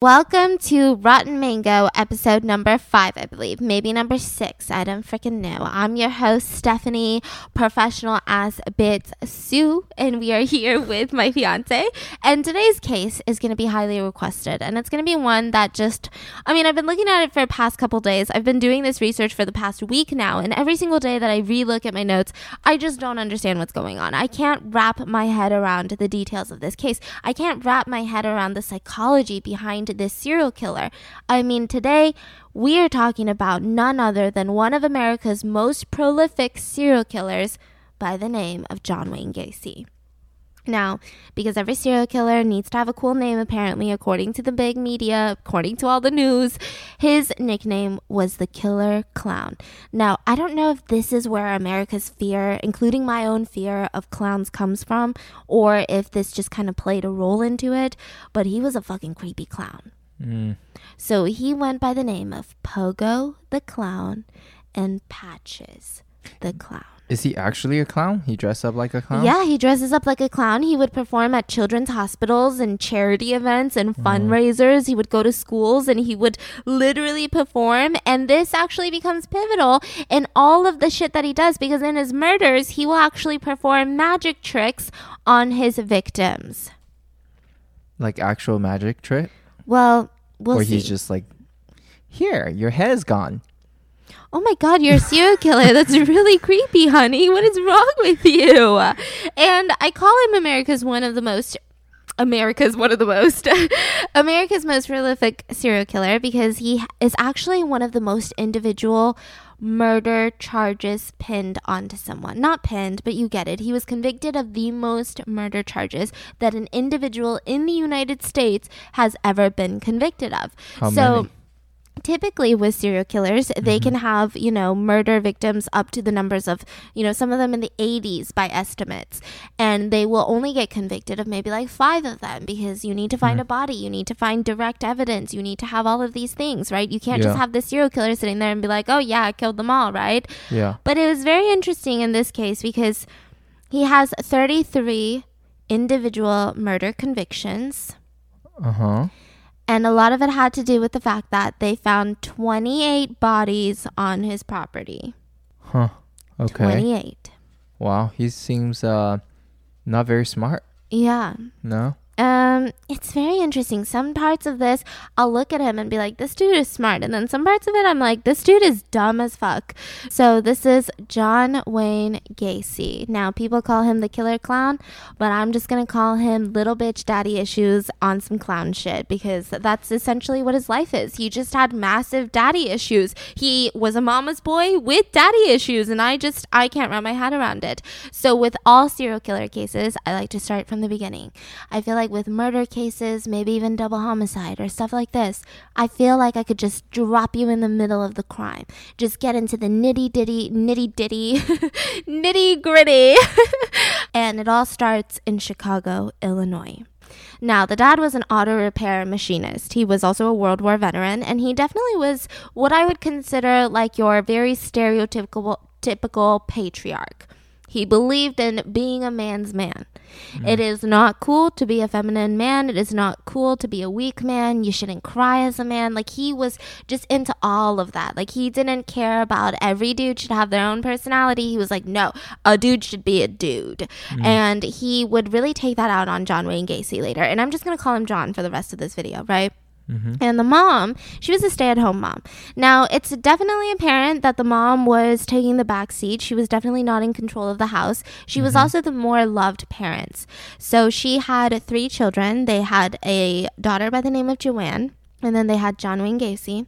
Welcome to Rotten Mango, episode number five, I believe. Maybe number six. I don't freaking know. I'm your host, Stephanie, professional as Bits Sue, and we are here with my fiance. And today's case is going to be highly requested, and it's going to be one that just, I mean, I've been looking at it for the past couple days. I've been doing this research for the past week now, and every single day that I relook at my notes, I just don't understand what's going on. I can't wrap my head around the details of this case. I can't wrap my head around the psychology behind this serial killer. I mean, today we are talking about none other than one of America's most prolific serial killers by the name of John Wayne Gacy. Now, because every serial killer needs to have a cool name, apparently, according to the big media, according to all the news, his nickname was the Killer Clown. Now, I don't know if this is where America's fear, including my own fear of clowns, comes from, or if this just kind of played a role into it, but he was a fucking creepy clown. Mm. So he went by the name of Pogo the Clown and Patches the Clown. Is he actually a clown? He dressed up like a clown? Yeah, he dresses up like a clown. He would perform at children's hospitals and charity events and oh. fundraisers. He would go to schools and he would literally perform. And this actually becomes pivotal in all of the shit that he does because in his murders, he will actually perform magic tricks on his victims. Like actual magic trick? Well, we'll or see. he's just like, here, your head's gone. Oh my god, you're a serial killer. That's really creepy, honey. What is wrong with you? And I call him America's one of the most America's one of the most America's most prolific serial killer because he is actually one of the most individual murder charges pinned onto someone. Not pinned, but you get it. He was convicted of the most murder charges that an individual in the United States has ever been convicted of. How so many? Typically with serial killers they can have you know murder victims up to the numbers of you know some of them in the 80s by estimates. And they will only get convicted of maybe like five of them because you need to find a body. You need to find direct evidence. You need to have all of these things right? You can't just have the serial killer sitting there and be like oh yeah i killed them all right? Yeah. but it was very interesting in this case because he has 33 individual murder convictions. Uh huh. And a lot of it had to do with the fact that they found 28 bodies on his property. Huh. Okay. 28. Wow. He seems uh not very smart. Yeah. No? Um, it's very interesting. Some parts of this, I'll look at him and be like, this dude is smart. And then some parts of it, I'm like, this dude is dumb as fuck. So this is John Wayne Gacy. Now, people call him the killer clown, but I'm just going to call him little bitch daddy issues on some clown shit because that's essentially what his life is. He just had massive daddy issues. He was a mama's boy with daddy issues. And I just, I can't wrap my head around it. So with all serial killer cases, I like to start from the beginning. I feel like with murder cases, maybe even double homicide or stuff like this, I feel like I could just drop you in the middle of the crime. Just get into the nitty ditty, nitty ditty, nitty gritty. and it all starts in Chicago, Illinois. Now, the dad was an auto repair machinist. He was also a World War veteran, and he definitely was what I would consider like your very stereotypical typical patriarch. He believed in being a man's man. It is not cool to be a feminine man. It is not cool to be a weak man. You shouldn't cry as a man. Like he was just into all of that. Like he didn't care about every dude should have their own personality. He was like, no, a dude should be a dude. Mm. And he would really take that out on John Wayne Gacy later. And I'm just going to call him John for the rest of this video, right? Mm-hmm. And the mom, she was a stay at home mom. Now, it's definitely apparent that the mom was taking the back seat. She was definitely not in control of the house. She was mm-hmm. also the more loved parents. So she had three children. They had a daughter by the name of Joanne. And then they had John Wayne Gacy.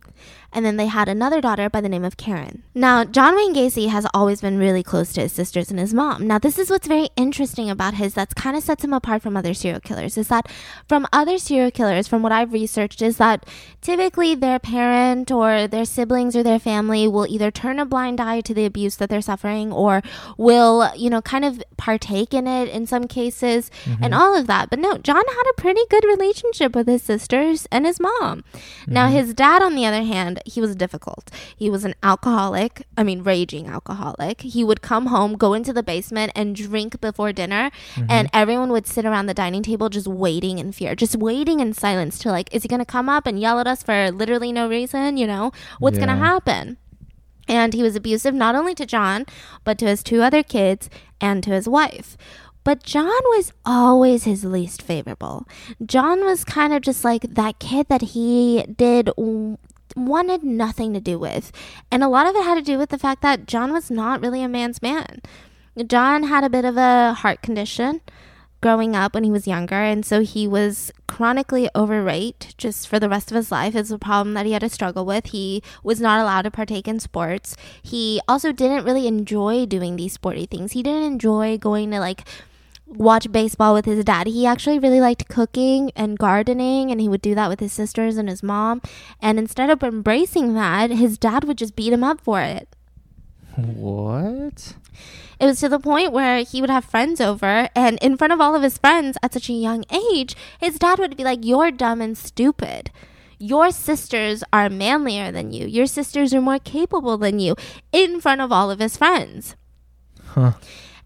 And then they had another daughter by the name of Karen. Now, John Wayne Gacy has always been really close to his sisters and his mom. Now, this is what's very interesting about his that's kind of sets him apart from other serial killers is that from other serial killers, from what I've researched, is that typically their parent or their siblings or their family will either turn a blind eye to the abuse that they're suffering or will, you know, kind of partake in it in some cases mm-hmm. and all of that. But no, John had a pretty good relationship with his sisters and his mom. Now, mm-hmm. his dad, on the other hand, and he was difficult. He was an alcoholic, I mean, raging alcoholic. He would come home, go into the basement, and drink before dinner, mm-hmm. and everyone would sit around the dining table just waiting in fear, just waiting in silence to like, is he gonna come up and yell at us for literally no reason? You know, what's gonna happen? And he was abusive not only to John, but to his two other kids and to his wife. But John was always his least favorable. John was kind of just like that kid that he did wanted nothing to do with. And a lot of it had to do with the fact that John was not really a man's man. John had a bit of a heart condition growing up when he was younger and so he was chronically overweight just for the rest of his life it's a problem that he had to struggle with he was not allowed to partake in sports he also didn't really enjoy doing these sporty things he didn't enjoy going to like watch baseball with his dad he actually really liked cooking and gardening and he would do that with his sisters and his mom and instead of embracing that his dad would just beat him up for it What? it was to the point where he would have friends over, and in front of all of his friends at such a young age, his dad would be like, You're dumb and stupid. Your sisters are manlier than you. Your sisters are more capable than you, in front of all of his friends. Huh.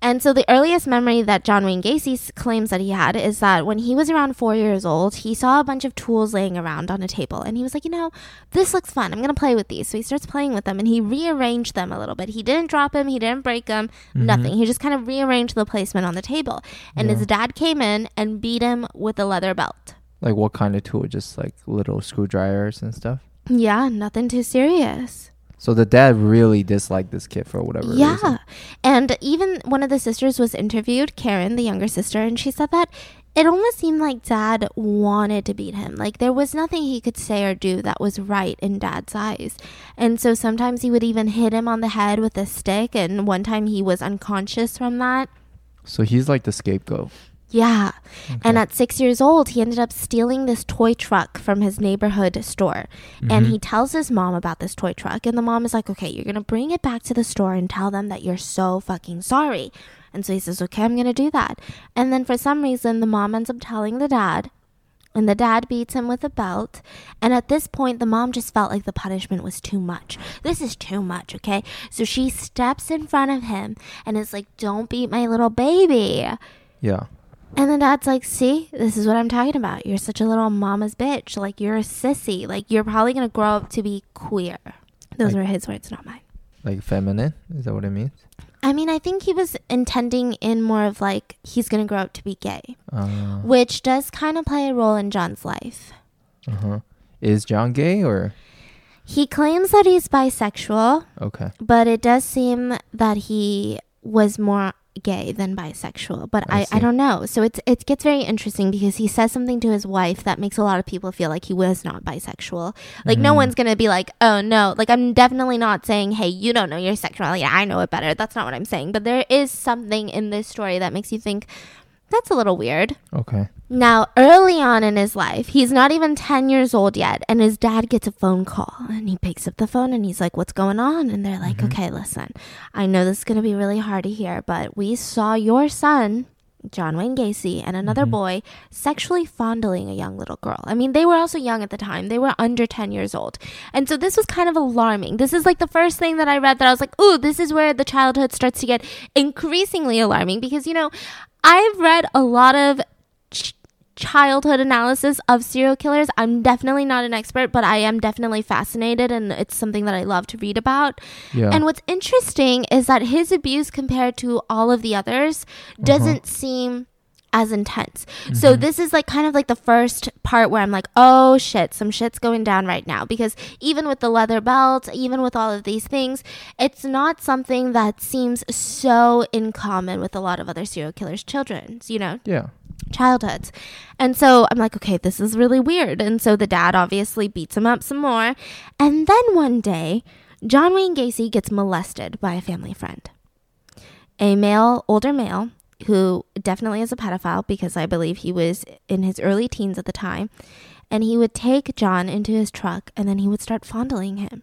And so the earliest memory that John Wayne Gacy claims that he had is that when he was around four years old, he saw a bunch of tools laying around on a table, and he was like, you know, this looks fun. I'm gonna play with these. So he starts playing with them, and he rearranged them a little bit. He didn't drop them. He didn't break them. Mm-hmm. Nothing. He just kind of rearranged the placement on the table. And his dad came in and beat him with a leather belt. Like what kind of tool? Just like little screwdrivers and stuff. Yeah, nothing too serious. So the dad really disliked this kid for whatever Yeah. reason. And even one of the sisters was interviewed, Karen, the younger sister, and she said that it almost seemed like dad wanted to beat him. Like there was nothing he could say or do that was right in dad's eyes. And so sometimes he would even hit him on the head with a stick, and one time he was unconscious from that. So he's like the scapegoat. Yeah. And at six years old, he ended up stealing this toy truck from his neighborhood store. And Mhm. he tells his mom about this toy truck. And the mom is like, okay, you're going to bring it back to the store and tell them that you're so fucking sorry. And so he says, okay, I'm going to do that. And then for some reason, the mom ends up telling the dad. And the dad beats him with a belt. And at this point, the mom just felt like the punishment was too much. This is too much, okay? So she steps in front of him and is like, don't beat my little baby. Yeah. And the dad's like, see, this is what I'm talking about. You're such a little mama's bitch. Like, you're a sissy. Like, you're probably going to grow up to be queer. Those Like- were his words, not mine. Like feminine? Is that what it means? I mean, I think he was intending in more of like, he's going to grow up to be gay, Uh which does kind of play a role in John's life. Uh huh. Is John gay or He claims that he's bisexual, okay? but it does seem that he was more gay than bisexual but I I, I, don't know. So it's it gets very interesting because he says something to his wife that makes a lot of people feel like he was not bisexual. Like no Mhm. one's gonna be like oh no. Like i'm definitely not saying hey you don't know your sexuality. I know it better. That's not what i'm saying. But there is something in this story that makes you think that's a little weird Okay. now, early on in his life, he's not even 10 years old yet, and his dad gets a phone call. And he picks up the phone and he's like, What's going on? And they're like, mm-hmm. Okay, listen, I know this is going to be really hard to hear, but we saw your son. John Wayne Gacy and another mm-hmm. boy sexually fondling a young little girl. I mean, they were also young at the time. They were under 10 years old. And so this was kind of alarming. This is like the first thing that I read that I was like, ooh, this is where the childhood starts to get increasingly alarming because, you know, I've read a lot of ch- childhood analysis of serial killers. I'm definitely not an expert, but I am definitely fascinated and it's something that I love to read about. Yeah. And what's interesting is that his abuse compared to all of the others uh-huh. doesn't seem as intense. So mm-hmm. this is like kind of like the first part where I'm like, "Oh shit, some shit's going down right now." Because even with the leather belt, even with all of these things, it's not something that seems so in common with a lot of other serial killers' children's, you know? yeah. childhoods. And so I'm like, okay, this is really weird. And so the dad obviously beats him up some more. And then one day, John Wayne Gacy gets molested by a family friend. A male, older male, who definitely is a pedophile because I believe he was in his early teens at the time. And he would take John into his truck and then he would start fondling him.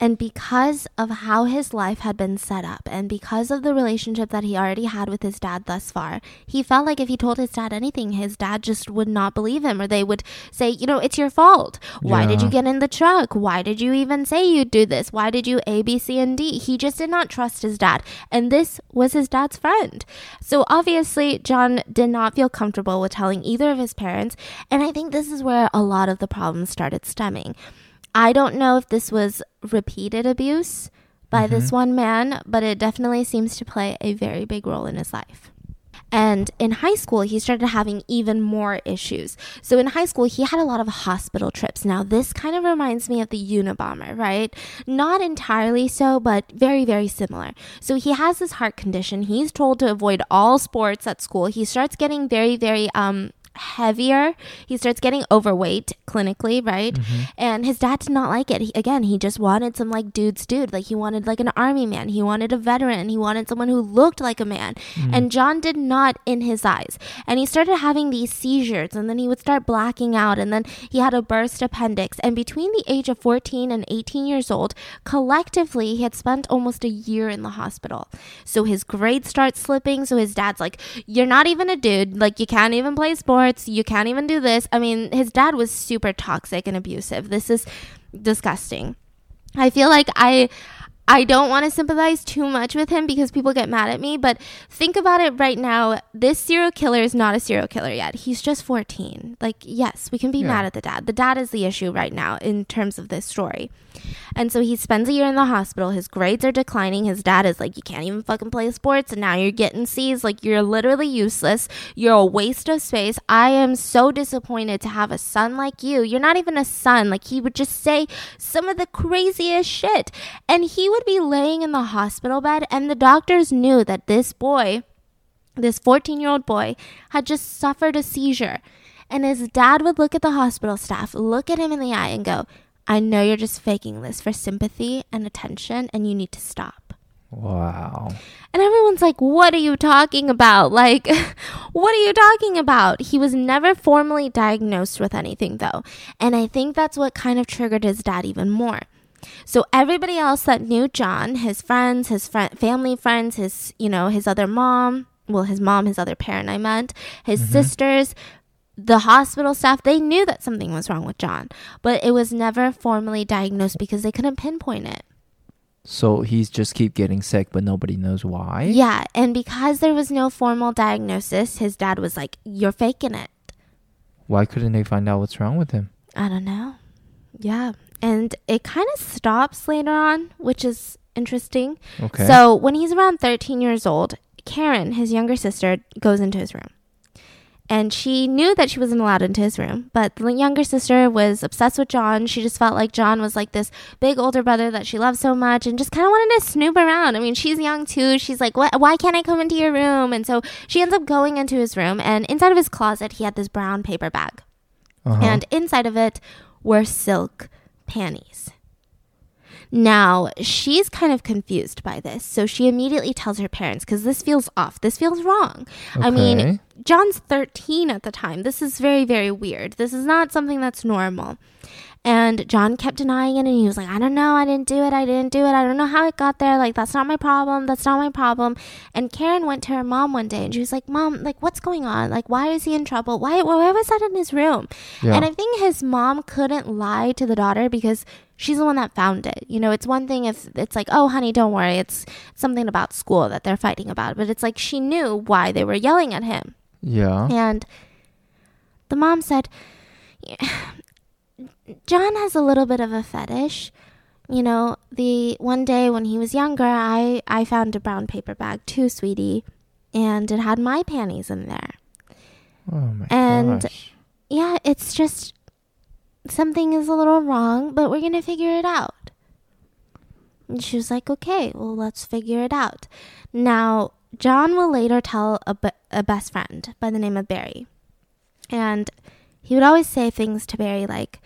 And because of how his life had been set up and because of the relationship that he already had with his dad thus far, he felt like if he told his dad anything, his dad just would not believe him or they would say, you know, it's your fault. Why did you get in the truck? Why did you even say you'd do this? Why did you A, B, C, and D? He just did not trust his dad. And this was his dad's friend. So obviously, John did not feel comfortable with telling either of his parents. And I think this is where a lot of the problems started stemming. I don't know if this was repeated abuse by this one man, but it definitely seems to play a very big role in his life. And in high school, he started having even more issues. So in high school, he had a lot of hospital trips. Now, this kind of reminds me of the Unabomber, right? Not entirely so, but very, very similar. So he has this heart condition. He's told to avoid all sports at school. He starts getting very, very, um, heavier. He starts getting overweight clinically, right? Mm-hmm. And his dad did not like it. He, again, he just wanted some like dude's dude. Like he wanted like an army man. He wanted a veteran. He wanted someone who looked like a man. Mm-hmm. And John did not in his eyes. And he started having these seizures and then he would start blacking out and then he had a burst appendix. And between the age of 14 and 18 years old, collectively he had spent almost a year in the hospital. So his grades start slipping. So his dad's like, You're not even a dude. Like you can't even play sports. You can't even do this. I mean, his dad was super toxic and abusive. This is disgusting. I feel like I I don't want to sympathize too much with him because people get mad at me, but think about it right now. This serial killer is not a serial killer yet. He's just 14. Like, yes, we can be Yeah. mad at the dad. The dad is the issue right now in terms of this story. And so he spends a year in the hospital. His grades are declining. His dad is like, You can't even fucking play sports. And now you're getting C's. Like, you're literally useless. You're a waste of space. I am so disappointed to have a son like you. You're not even a son. Like, he would just say some of the craziest shit. And he would be laying in the hospital bed. And the doctors knew that this boy, this 14 year old boy, had just suffered a seizure. And his dad would look at the hospital staff, look at him in the eye, and go, I know you're just faking this for sympathy and attention, and you need to stop. Wow. And everyone's like, What are you talking about? Like, what are you talking about? He was never formally diagnosed with anything, though. And I think that's what kind of triggered his dad even more. So everybody else that knew John, his friends, his friend, family friends, his, you know, his other mom, well, his mom, his other parent, I meant, his mm-hmm. sisters, the hospital staff, they knew that something was wrong with John, but it was never formally diagnosed because they couldn't pinpoint it. So he's just keep getting sick, but nobody knows why. Yeah, and because there was no formal diagnosis, his dad was like, "You're faking it." Why couldn't they find out what's wrong with him? I don't know. Yeah, and it kind of stops later on, which is interesting. Okay. So when he's around 13 years old, Karen, his younger sister, goes into his room. And she knew that she wasn't allowed into his room, but the younger sister was obsessed with John. She just felt like John was like this big older brother that she loved so much and just kind of wanted to snoop around. I mean, she's young too. She's like, what, why can't I come into your room? And so she ends up going into his room, and inside of his closet, he had this brown paper bag. uh-huh. And inside of it were silk panties. Now, she's kind of confused by this. So she immediately tells her parents because this feels off. This feels wrong. I mean, John's 13 at the time. This is very, very weird. This is not something that's normal. And John kept denying it and he was like, I don't know, I didn't do it, I didn't do it, I don't know how it got there, like that's not my problem, that's not my problem. And Karen went to her mom one day and she was like, Mom, like what's going on? Like why is he in trouble? Why why was that in his room? Yeah. And I think his mom couldn't lie to the daughter because she's the one that found it. You know, it's one thing if it's like, oh, honey, don't worry, it's something about school that they're fighting about. But it's like she knew why they were yelling at him. yeah. And the mom said, John has a little bit of a fetish. You know, the one day when he was younger, I, I found a brown paper bag too, sweetie, and it had my panties in there. Oh my and- gosh. Yeah, it's just something is a little wrong, but we're going to figure it out. And she was like, okay, well, let's figure it out. Now, John will later tell a, a best friend by the name of Barry. And he would always say things to Barry like,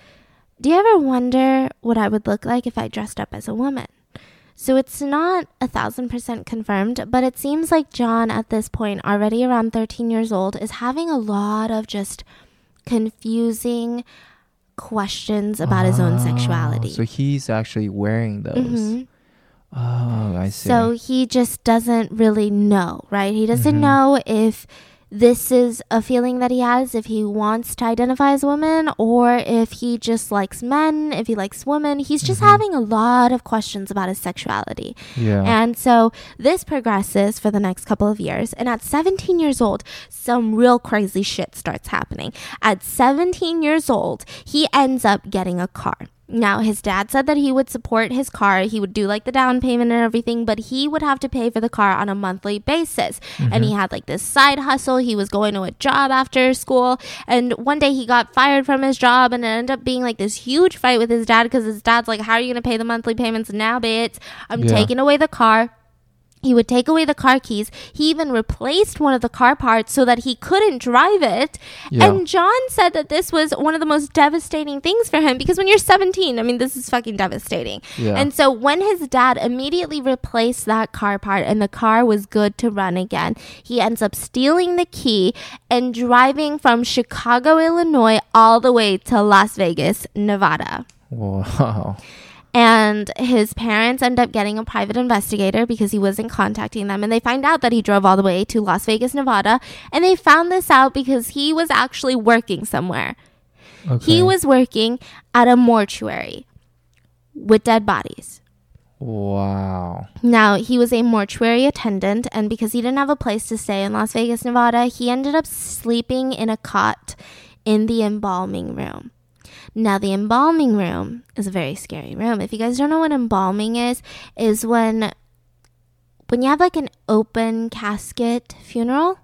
Do you ever wonder what I would look like if I dressed up as a woman? So it's not a thousand percent confirmed, but it seems like John at this point, already around 13 years old, is having a lot of just confusing questions about his own Oh, sexuality. So he's actually wearing those. Mhm. Oh, I see. So he just doesn't really know, right? He doesn't Mhm. know if this is a feeling that he has, if he wants to identify as a woman, or if he just likes men, if he likes women. He's just Mhm. having a lot of questions about his sexuality. yeah. And so this progresses for the next couple of years. And at 17 years old, some real crazy shit starts happening. At 17 years old, he ends up getting a car. Now, his dad said that he would support his car. He would do like the down payment and everything, but he would have to pay for the car on a monthly basis. And he mm-hmm. had like this side hustle. He was going to a job after school. And one day he got fired from his job and it ended up being like this huge fight with his dad because his dad's like, How are you going to pay the monthly payments now, bitch? I'm Yeah. taking away the car. He would take away the car keys. He even replaced one of the car parts so that he couldn't drive it. Yeah. And John said that this was one of the most devastating things for him because when you're 17, I mean, this is fucking devastating. Yeah. And so when his dad immediately replaced that car part and the car was good to run again, he ends up stealing the key and driving from Chicago, Illinois, all the way to Las Vegas, Nevada. wow. And his parents end up getting a private investigator because he wasn't contacting them. And they find out that he drove all the way to Las Vegas, Nevada. And they found this out because he was actually working somewhere. Okay. He was working at a mortuary with dead bodies. Wow. Now, he was a mortuary attendant, and because he didn't have a place to stay in Las Vegas, Nevada, he ended up sleeping in a cot in the embalming room. Now, the embalming room is a very scary room. If you guys don't know what embalming is, is when when you have like an open casket funeral,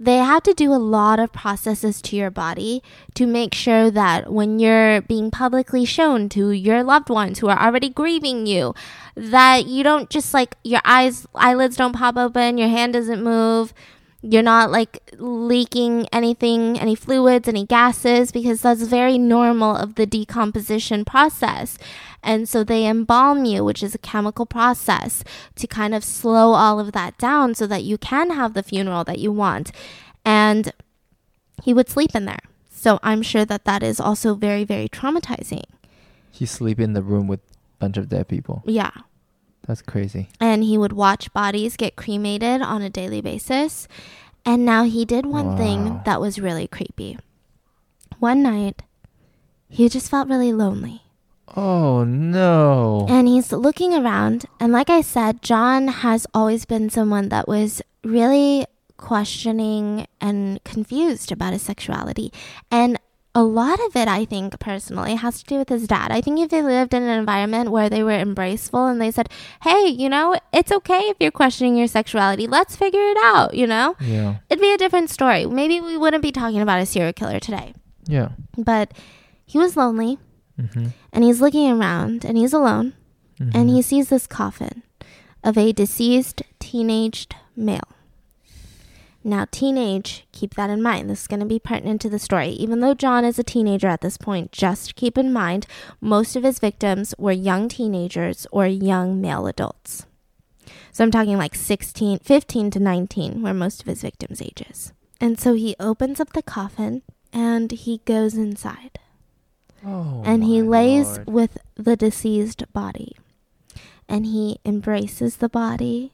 they have to do a lot of processes to your body to make sure that when you're being publicly shown to your loved ones who are already grieving you, that you don't just like your eyes, eyelids don't pop open, your hand doesn't move, you're not like leaking anything, any fluids, any gases, because that's very normal of the decomposition process. And so they embalm you, which is a chemical process, to kind of slow all of that down so that you can have the funeral that you want. And he would sleep in there. So I'm sure that that is also very, very traumatizing. He sleep in the room with a bunch of dead people. Yeah. That's crazy. and he would watch bodies get cremated on a daily basis. And now he did one thing that was really creepy. One night, he just felt really lonely. Oh no. And he's looking around. And like I said, John has always been someone that was really questioning and confused about his sexuality. And a lot of it, I think, personally, has to do with his dad. I think if they lived in an environment where they were embraceful and they said, hey, you know, it's okay if you're questioning your sexuality, let's figure it out, you know, Yeah. it'd be a different story. Maybe we wouldn't be talking about a serial killer today. Yeah. But he was lonely Mm-hmm. and he's looking around and he's alone and he sees this coffin of a deceased teenaged male. Now, teenage, keep that in mind. This is going to be pertinent to the story. Even though John is a teenager at this point, just keep in mind most of his victims were young teenagers or young male adults. So I'm talking like 16, 15 to 19 were most of his victims' ages. And so he opens up the coffin and he goes inside Oh. and he lays Lord. with the deceased body and he embraces the body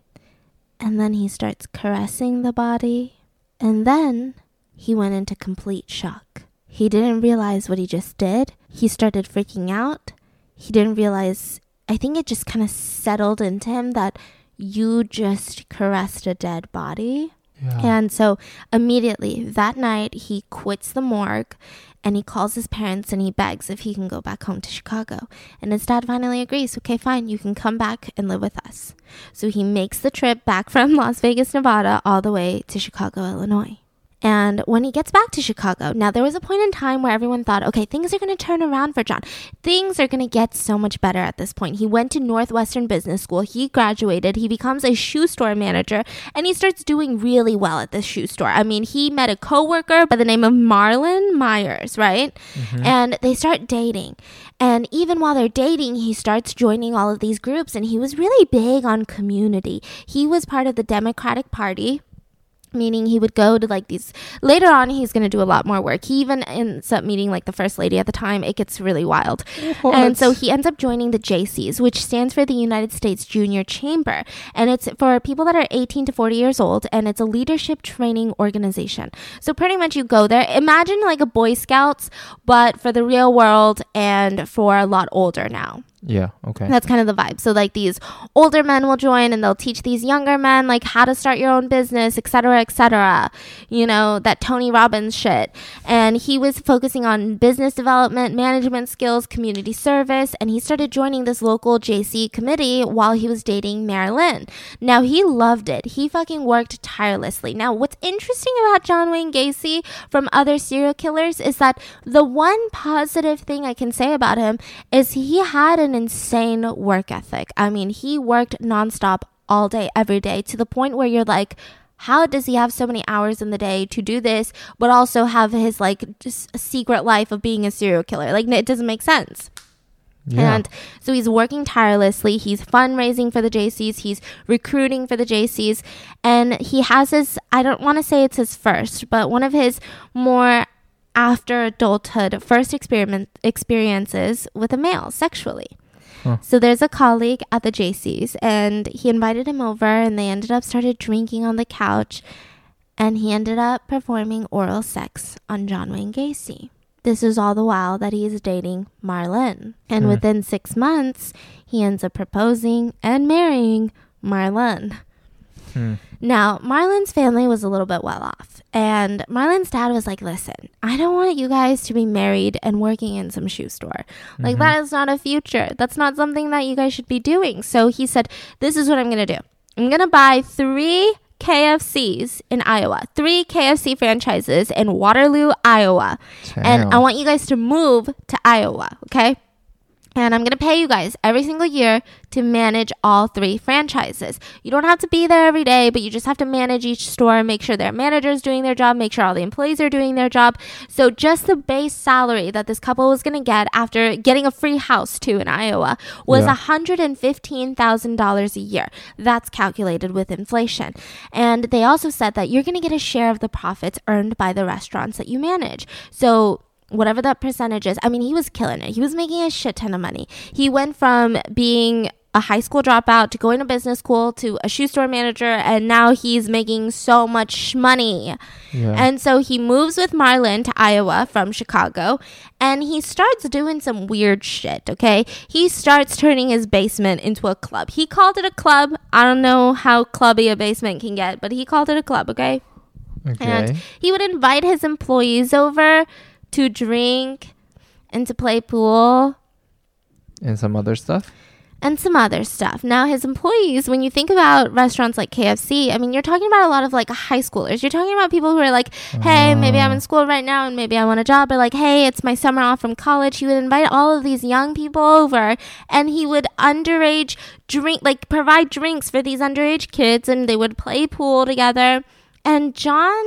and then he starts caressing the body. And then he went into complete shock. He didn't realize what he just did. He started freaking out. He didn't realize i think it just kind of settled into him that you just caressed a dead body. Yeah. and so immediately that night, he quits the morgue and he calls his parents and he begs if he can go back home to Chicago. And his dad finally agrees, okay, fine, you can come back and live with us. So he makes the trip back from Las Vegas, Nevada, all the way to Chicago, Illinois. And when he gets back to Chicago, now there was a point in time where everyone thought, okay, things are going to turn around for John. Things are going to get so much better at this point. He went to Northwestern Business School, he graduated, he becomes a shoe store manager, and he starts doing really well at this shoe store. I mean, he met a coworker by the name of Marlynn Myers, right? Mm-hmm. And they start dating. And even while they're dating, he starts joining all of these groups, and he was really big on community. He was part of the Democratic Party meaning he would go to like these later on he's going to do a lot more work. He even ends up meeting like the first lady at the time. It gets really wild. And so he ends up joining the jcs which stands for the united states junior chamber. And it's for people that are 18 to 40 years old and it's a leadership training organization. So pretty much you go there. Imagine like a boy scouts but for the real world and for a lot older now yeah. Okay. that's kind of the vibe. So like these older men will join and they'll teach these younger men like how to start your own business, etc., etc. You know, that Tony Robbins shit. And he was focusing on business development, management skills, community service, and he started joining this local JC committee while he was dating Marilyn. Now he loved it. He fucking worked tirelessly. Now what's interesting about John Wayne Gacy from other serial killers is that the one positive thing I can say about him is he had an insane work ethic. I mean, he worked nonstop all day, every day, to the point where you're like, how does he have so many hours in the day to do this, but also have his like just secret life of being a serial killer? Like, it doesn't make sense. Yeah. And so he's working tirelessly. He's fundraising for the JCs. He's recruiting for the JCs. And he has his, I don't want to say it's his first, but one of his more after adulthood first experiment experiences with a male sexually. Huh. So there's a colleague at the JCs and he invited him over and they ended up started drinking on the couch and he ended up performing oral sex on John Wayne Gacy. This is all the while that he is dating Marlene. And Hmm. within six months, he ends up proposing and marrying Marlene. Hmm. Now, Marlynn's family was a little bit well off. And Marlynn's dad was like, listen, I don't want you guys to be married and working in some shoe store. Like, that is not a future. That's not something that you guys should be doing. So he said, this is what I'm going to do I'm going to buy three KFCs in Iowa, three KFC franchises in Waterloo, Iowa. And I want you guys to move to Iowa, okay? And I'm going to pay you guys every single year to manage all three franchises. You don't have to be there every day, but you just have to manage each store, make sure their manager's doing their job, make sure all the employees are doing their job. So just the base salary that this couple was going to get after getting a free house too in Iowa was Yeah. $115,000 a year. That's calculated with inflation. And they also said that you're going to get a share of the profits earned by the restaurants that you manage. So whatever that percentage is. I mean, he was killing it. He was making a shit ton of money. He went from being a high school dropout to going to business school to a shoe store manager, and now he's making so much money. Yeah. And so he moves with Marlynn to Iowa from Chicago and he starts doing some weird shit, okay? He starts turning his basement into a club. He called it a club. I don't know how clubby a basement can get, but he called it a club, okay? okay. And he would invite his employees over to drink and to play pool and some other stuff. and some other stuff. Now, his employees, when you think about restaurants like KFC, I mean, you're talking about a lot of like high schoolers. You're talking about people who are like, hey, maybe I'm in ah. school right now and maybe I want a job, or like, hey, it's my summer off from college. He would invite all of these young people over and he would underage drink, like provide drinks for these underage kids and they would play pool together. And John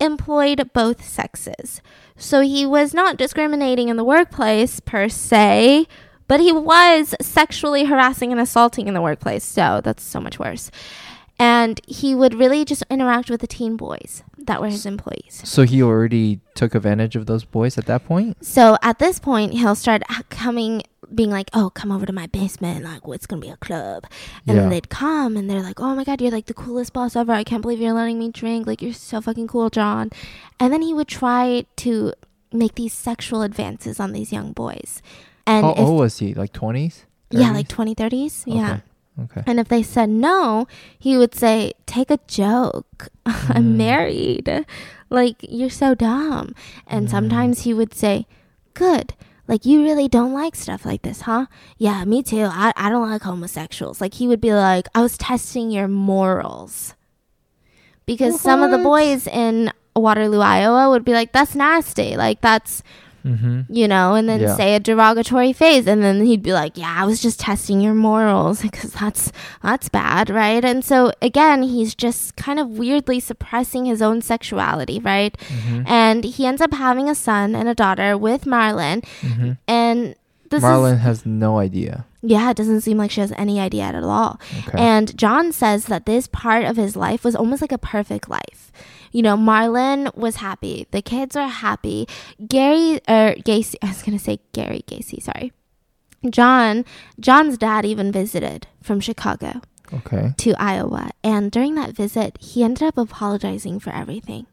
employed both sexes. So he was not discriminating in the workplace per se, but he was sexually harassing and assaulting in the workplace. So that's so much worse. And he would really just interact with the teen boys that were his employees. So he already took advantage of those boys at that point. So at this point, he'll start coming, being like, "Oh, come over to my basement. Like, it's gonna be a club." And Yeah. then they'd come, and they're like, "Oh my god, you're like the coolest boss ever. I can't believe you're letting me drink. Like, you're so fucking cool, John." And then he would try to make these sexual advances on these young boys. And How old was he? Like twenties? yeah, like 20, 30s. Yeah. Okay. And if they said no, he would say, Take a joke. I'm Mm. married. Like, you're so dumb. And Mm. sometimes he would say, Good. Like, you really don't like stuff like this, huh? Yeah, me too. I, I don't like homosexuals. Like, he would be like, I was testing your morals. Because some of the boys in Waterloo, Iowa would be like, That's nasty. Like, that's Mm-hmm. you know, and then Yeah. say a derogatory phrase, and then he'd be like, "Yeah, I was just testing your morals because that's that's bad, right?" And so again, he's just kind of weirdly suppressing his own sexuality, right? Mm-hmm. And he ends up having a son and a daughter with Marlynn, Mm-hmm. and this Marlynn has no idea. Yeah, it doesn't seem like she has any idea at all. Okay. And John says that this part of his life was almost like a perfect life. You know, Marlynn was happy. The kids were happy. Gary or Gacy, I was going to say Gary Gacy, sorry. John, John's dad even visited from Chicago okay. to Iowa. And during that visit, he ended up apologizing for everything.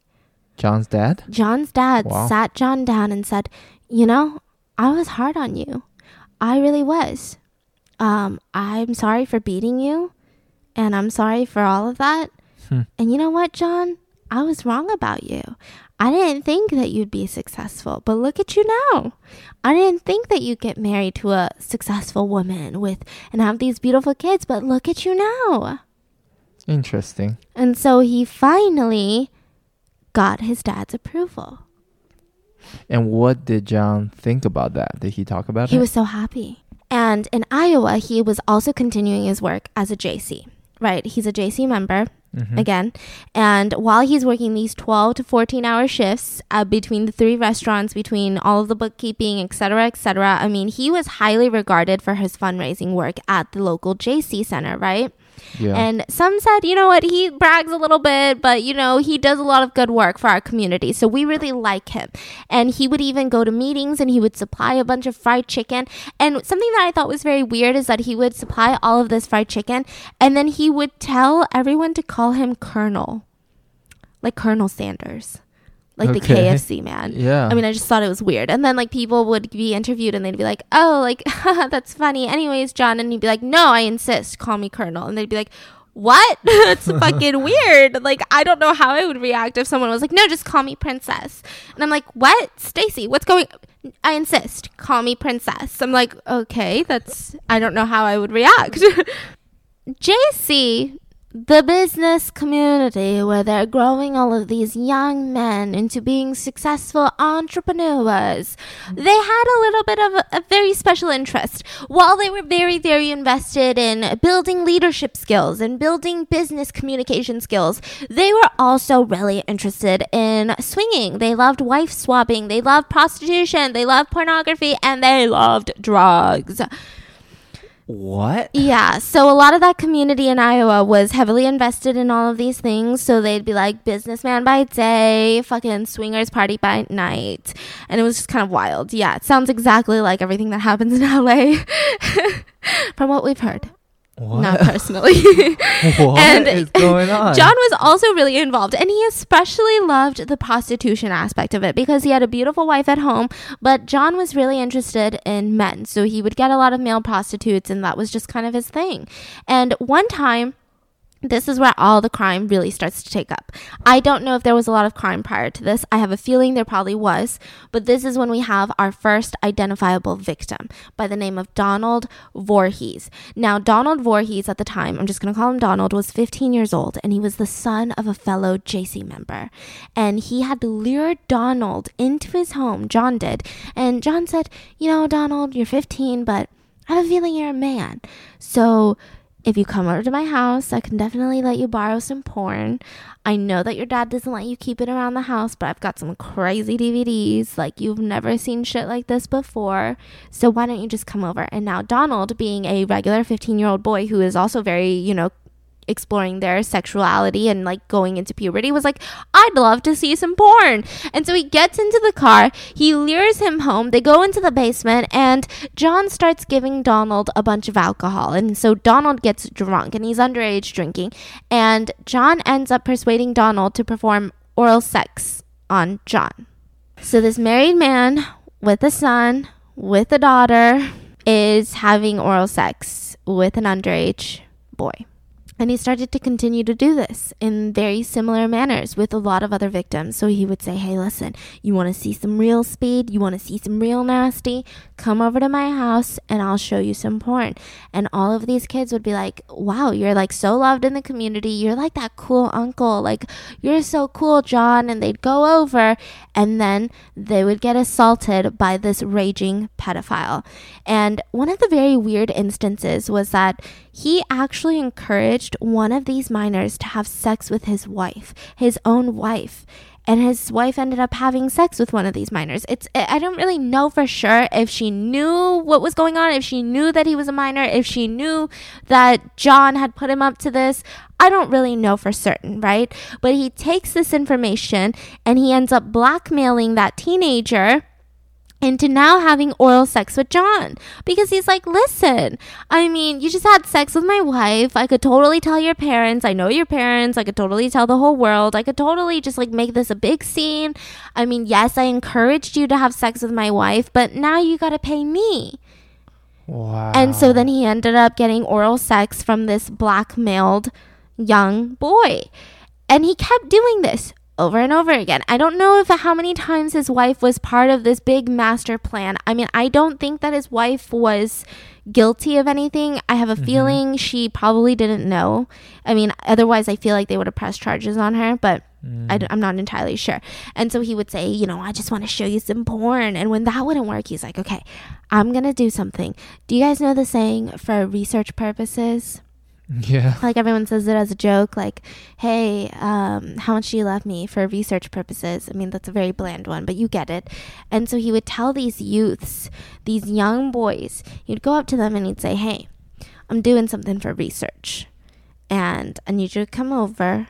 John's dad? John's dad Wow. sat John down and said, You know, I was hard on you. I really was. Um, I'm sorry for beating you, and I'm sorry for all of that. Hmm. And you know what, John? I was wrong about you. I didn't think that you'd be successful, but look at you now. I didn't think that you'd get married to a successful woman with and have these beautiful kids, but look at you now. Interesting. And so he finally got his dad's approval. And what did John think about that? Did he talk about He it? He was so happy. And in Iowa, he was also continuing his work as a JC, right? He's a JC member Mhm. again. And while he's working these 12 to 14 hour shifts uh, between the three restaurants, between all of the bookkeeping, et cetera, et cetera, I mean, he was highly regarded for his fundraising work at the local JC Center, right? Yeah. And some said, you know what, he brags a little bit, but you know, he does a lot of good work for our community. So we really like him. And he would even go to meetings and he would supply a bunch of fried chicken. And something that I thought was very weird is that he would supply all of this fried chicken and then he would tell everyone to call him Colonel. Like Colonel Sanders. Like the KFC man. yeah. I mean, I just thought it was weird. And then like people would be interviewed and they'd be like, "Oh, like that's funny." Anyways, John, and he'd be like, "No, I insist. Call me Colonel." And they'd be like, "What? that's fucking weird." Like I don't know how I would react if someone was like, "No, just call me Princess." And I'm like, "What, Stacy? What's going?" I insist. Call me Princess. I'm like, "Okay, that's I don't know how I would react." JC, the business community where they're growing all of these young men into being successful entrepreneurs, they had a little bit of a, very special interest. While they were very, very invested in building leadership skills and building business communication skills, they were also really interested in swinging. They loved wife swapping, they loved prostitution, they loved pornography, and they loved drugs. What? Yeah, so a lot of that community in Iowa was heavily invested in all of these things. So they'd be like businessman by day, fucking swingers party by night. And it was just kind of wild. Yeah, it sounds exactly like everything that happens in LA from what we've heard. What? Not personally. what And is going on? John was also really involved, and he especially loved the prostitution aspect of it because he had a beautiful wife at home. But John was really interested in men, so he would get a lot of male prostitutes, and that was just kind of his thing. And one time, this is where all the crime really starts to take up. I don't know if there was a lot of crime prior to this. I have a feeling there probably was, but this is when we have our first identifiable victim by the name of Donald Voorhees. Now, Donald Voorhees at the time, I'm just going to call him Donald, was 15 years old and he was the son of a fellow JC member. And he had lured Donald into his home, John did. And John said, You know, Donald, you're 15, but I have a feeling you're a man. So, if you come over to my house, I can definitely let you borrow some porn. I know that your dad doesn't let you keep it around the house, but I've got some crazy DVDs. Like, you've never seen shit like this before. So, why don't you just come over? And now, Donald, being a regular 15 year old boy who is also very, you know, exploring their sexuality and like going into puberty was like i'd love to see some porn. And so he gets into the car he lures him home they go into the basement and john starts giving donald a bunch of alcohol. And so donald gets drunk and he's underage drinking and john ends up persuading donald to perform oral sex on john. So this married man with a son with a daughter is having oral sex with an underage boy and he started to continue to do this in very similar manners with a lot of other victims. So he would say, Hey, listen, you want to see some real speed? You want to see some real nasty? Come over to my house and I'll show you some porn. And all of these kids would be like, Wow, you're like so loved in the community. You're like that cool uncle. Like, you're so cool, John. And they'd go over and then they would get assaulted by this raging pedophile. And one of the very weird instances was that he actually encouraged one of these minors to have sex with his wife, his own wife. and his wife ended up having sex with one of these minors. It's I don't really know for sure if she knew what was going on, if she knew that he was a minor, if she knew that John had put him up to this. I don't really know for certain, right? But he takes this information and he ends up blackmailing that teenager into now having oral sex with John because he's like, listen, I mean, you just had sex with my wife. I could totally tell your parents. I know your parents. I could totally tell the whole world. I could totally just like make this a big scene. I mean, yes, I encouraged you to have sex with my wife, but now you got to pay me. Wow. And so then he ended up getting oral sex from this blackmailed young boy. And he kept doing this over and over again. I don't know if how many times his wife was part of this big master plan. I mean, I don't think that his wife was guilty of anything. I have a Mhm. feeling she probably didn't know. I mean, otherwise, I feel like they would have pressed charges on her, but Mm. I, am not entirely sure. And so he would say, you know, I just want to show you some porn. And when that wouldn't work, he's like, okay, I'm going to do something. Do you guys know the saying for research purposes? Yeah. like everyone says it as a joke like hey um, how much do you love me for research purposes? I mean that's a very bland one but you get it. And so he would tell these youths these young boys he'd go up to them and he'd say hey i'm doing something for research and i need you to come over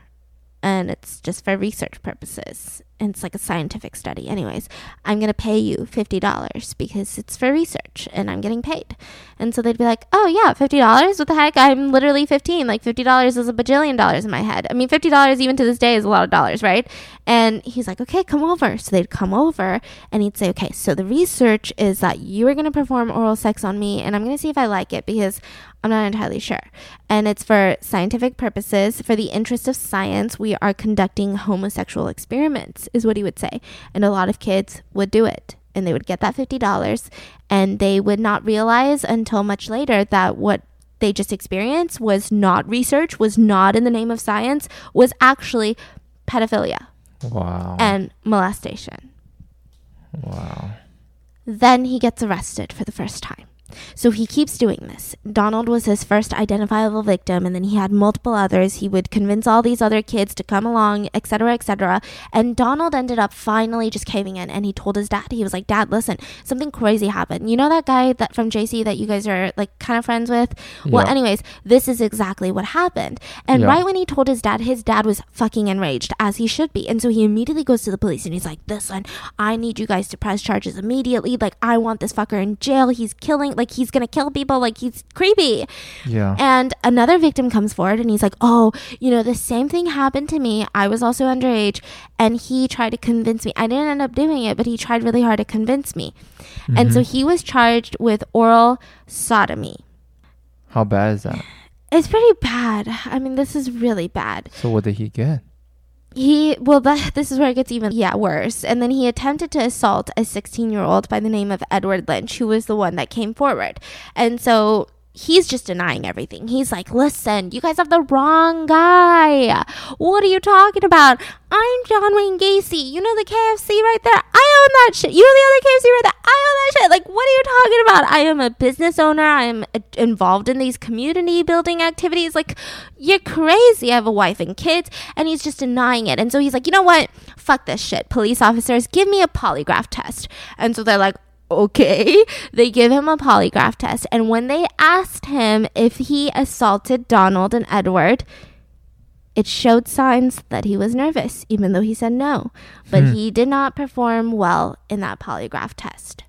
and it's just for research purposes and it's like a scientific study. Anyways i'm going to pay you $50 because it's for research and i'm getting paid. And so they'd be like oh yeah $50 what the heck? I'm literally 15 like $50 is a bajillion dollars in my head. I mean $50 even to this day is a lot of dollars right? And he's like okay come over. So they'd come over and he'd say okay so the research is that you are going to perform oral sex on me and i'm going to see if i like it because I'm not entirely sure. And it's for scientific purposes. For the interest of science, we are conducting homosexual experiments, is what he would say. And a lot of kids would do it. And they would get that $50 and they would not realize until much later that what they just experienced was not research, was not in the name of science, was actually pedophilia Wow. and molestation. wow. Then he gets arrested for the first time. So he keeps doing this. Donald was his first identifiable victim, and then he had multiple others. He would convince all these other kids to come along, etc., etc. And Donald ended up finally just caving in, and he told his dad. He was like, "Dad, listen, something crazy happened. You know that guy that from JC that you guys are like kind of friends with? Well, Yeah. anyways, this is exactly what happened. And Yeah. right when he told his dad, his dad was fucking enraged, as he should be. And so he immediately goes to the police and he's like, Listen, I need you guys to press charges immediately. Like, I want this fucker in jail. He's killing, like, he's gonna kill people. Like, he's creepy. Yeah. And another victim comes forward and he's like, Oh, you know, the same thing happened to me. I was also underage. And he tried to convince me. I didn't end up doing it, but he tried really hard to convince me. And so Mhm. he was charged with oral sodomy. How bad is that? It's pretty bad. I mean, this is really bad. So what did he get? He well, this is where it gets even yeah worse. And then he attempted to assault a 16 year old by the name of Edward Lynch, who was the one that came forward. And so he's just denying everything. He's like, "Listen, you guys have the wrong guy. What are you talking about? I'm John Wayne Gacy. You know the KFC right there. I own that shit. You know the other KFC right there. I own that shit. Like, what are you talking about? I am a business owner. I am uh, involved in these community building activities. Like, you're crazy. I have a wife and kids." And he's just denying it. And so he's like, "You know what? Fuck this shit. Police officers, give me a polygraph test." And so they're like, okay. They give him a polygraph test. And when they asked him if he assaulted Donald and Edward, it showed signs that he was nervous, even though he said no. But Hmm. he did not perform well in that polygraph test.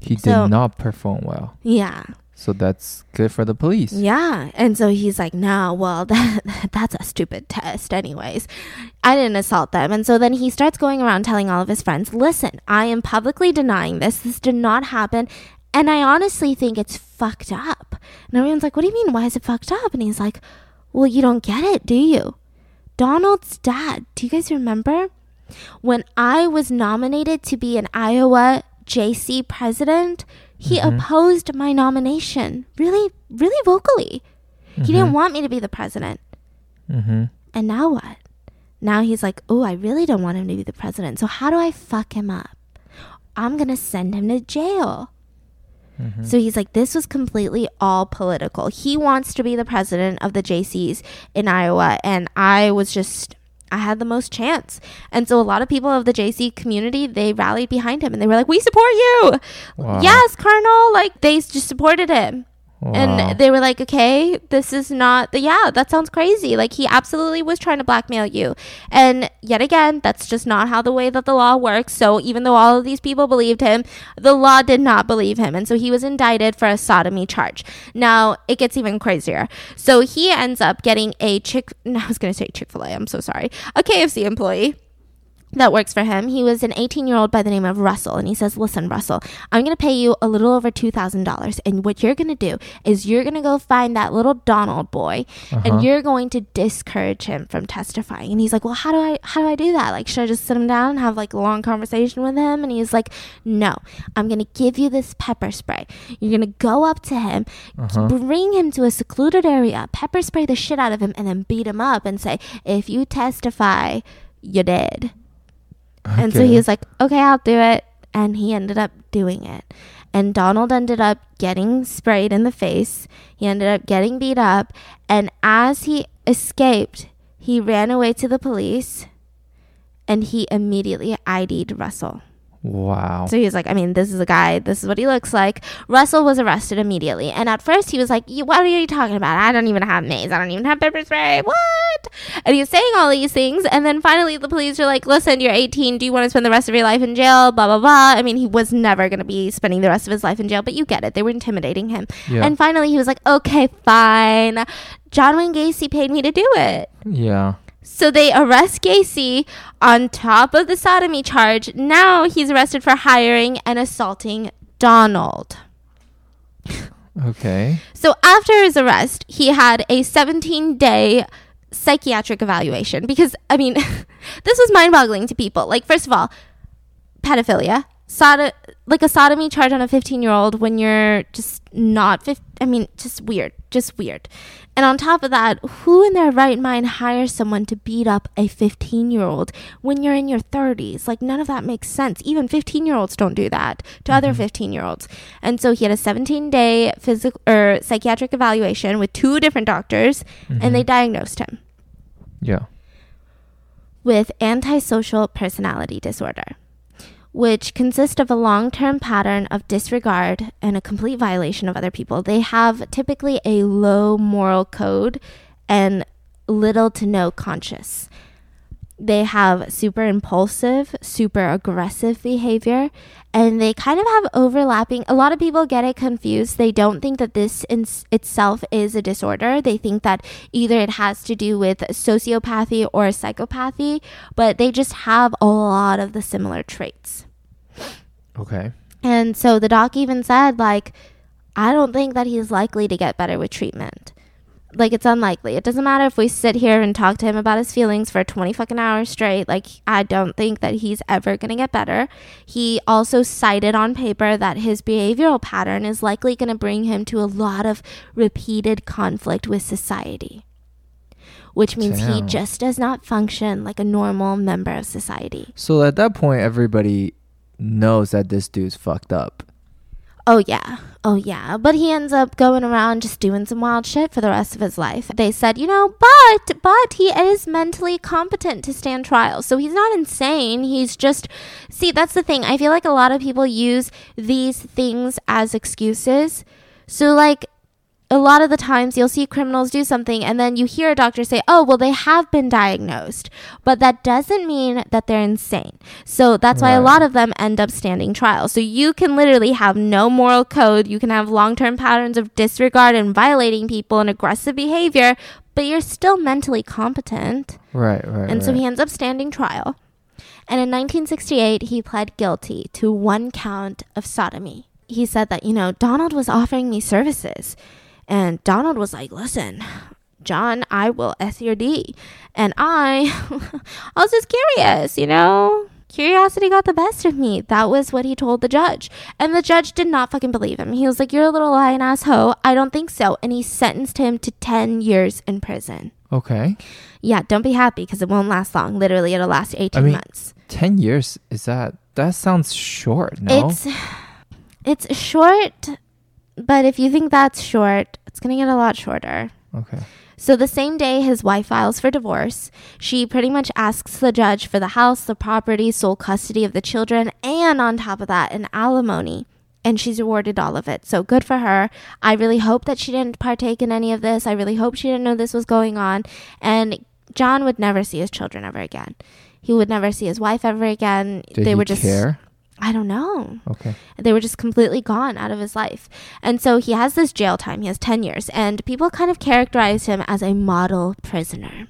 He So- did not perform well. Yeah. So that's good for the police. Yeah. And so he's like, no, well, that, that's a stupid test, anyways. I didn't assault them. And so then he starts going around telling all of his friends, listen, I am publicly denying this. This did not happen. And I honestly think it's fucked up. And everyone's like, what do you mean? Why is it fucked up? And he's like, well, you don't get it, do you? Donald's dad, do you guys remember? When I was nominated to be an Iowa JC president, he Mhm. opposed my nomination really, really vocally. He didn't want me to be the president. Mm-hmm. And now what? Now he's like, oh, I really don't want him to be the president. So how do I fuck him up? I'm going to send him to jail. Mm-hmm. So he's like, this was completely all political. He wants to be the president of the JCs in Iowa. And I was just, I had the most chance. And so a lot of people of the JC community, they rallied behind him and they were like, we support you. Wow. Yes, Colonel. Like they just supported him. Wow. And they were like, okay, this is not the, yeah, that sounds crazy. Like he absolutely was trying to blackmail you. And yet again, that's just not how the way that the law works. So even though all of these people believed him, the law did not believe him. And so he was indicted for a sodomy charge. Now it gets even crazier. So he ends up getting a chick, I was going to say Chick fil A, I'm so sorry, a KFC employee that works for him. He was an 18 year old by the name of Russell. And he says, Listen, Russell, I'm going to pay you a little over $2,000. And what you're going to do is you're going to go find that little Donald boy Uh-huh. and you're going to discourage him from testifying. And he's like, Well, how do I, how do I do that? Like, should I just sit him down and have like a long conversation with him? And he's like, No, I'm going to give you this pepper spray. You're going to go up to him, Uh-huh. bring him to a secluded area, pepper spray the shit out of him, and then beat him up and say, If you testify, you're dead. And so he was like, okay, I'll do it. And he ended up doing it. And Donald ended up getting sprayed in the face. He ended up getting beat up. And as he escaped, he ran away to the police and he immediately ID'd Russell. Wow. So he was like, I mean, this is a guy, this is what he looks like. Russell was arrested immediately. And at first he was like, What are you talking about? I don't even have mace. I don't even have pepper spray. What? And he was saying all these things. And then finally the police are like, Listen, you're 18. Do you want to spend the rest of your life in jail? Blah, blah, blah. I mean, he was never going to be spending the rest of his life in jail, but you get it. They were intimidating him. Yeah. And finally he was like, Okay, fine. John Wayne Gacy paid me to do it. yeah. So they arrest Gacy on top of the sodomy charge. Now he's arrested for hiring and assaulting Donald. Okay. So after his arrest, he had a 17 day psychiatric evaluation because, I mean, this was mind boggling to people. Like, first of all, pedophilia, sod- like a sodomy charge on a 15 year old when you're just not 15. I mean, just weird, just weird. And on top of that, who in their right mind hires someone to beat up a 15 year old when you're in your 30s? Like, none of that makes sense. Even 15 year olds don't do that to other mm-hmm. 15 year olds. And so he had a 17 day physical or psychiatric evaluation with two different doctors, and they mm-hmm. diagnosed him Yeah. with antisocial personality disorder, which consist of a long term pattern of disregard and a complete violation of other people. They have typically a low moral code and little to no conscience. They have super impulsive, super aggressive behavior, and they kind of have overlapping. A lot of people get it confused. They don't think that this in itself is a disorder. They think that either it has to do with sociopathy or psychopathy, but they just have a lot of the similar traits. Okay. And so the doc even said, like, I don't think that he's likely to get better with treatment. Like, it's unlikely. It doesn't matter if we sit here and talk to him about his feelings for 20 fucking hours straight. Like, I don't think that he's ever going to get better. He also cited on paper that his behavioral pattern is likely going to bring him to a lot of repeated conflict with society, which means he just does not function like a normal member of society. So at that point, everybody knows that this dude's fucked up. Oh yeah. Oh yeah. But he ends up going around just doing some wild shit for the rest of his life. They said, you know, but but he is mentally competent to stand trial. So he's not insane. He's just See, that's the thing. I feel like a lot of people use these things as excuses. So like a lot of the times you'll see criminals do something and then you hear a doctor say, oh, well, they have been diagnosed. But that doesn't mean that they're insane. So that's why a lot of them end up standing trial. So you can literally have no moral code. You can have long term patterns of disregard and violating people and aggressive behavior, but you're still mentally competent. Right, right. And so right. he ends up standing trial. And in 1968, he pled guilty to one count of sodomy. He said that, you know, Donald was offering me services. And Donald was like, listen, John, I will S your D. And I, I was just curious, you know? Curiosity got the best of me. That was what he told the judge. And the judge did not fucking believe him. He was like, You're a little lying ass hoe. I don't think so. And he sentenced him to 10 years in prison. okay. Yeah, don't be happy because it won't last long. Literally, it'll last 18 mean, months. 10 years is that that sounds short, no? It's it's short, but if you think that's short, it's going to get a lot shorter. okay. So the same day his wife files for divorce, she pretty much asks the judge for the house, the property, sole custody of the children, and on top of that, an alimony. And she's awarded all of it. So good for her. I really hope that she didn't partake in any of this. I really hope she didn't know this was going on. And John would never see his children ever again. He would never see his wife ever again. Did they he were just care? I don't know. Okay. They were just completely gone out of his life. And so he has this jail time. He has 10 years. And people kind of characterize him as a model prisoner.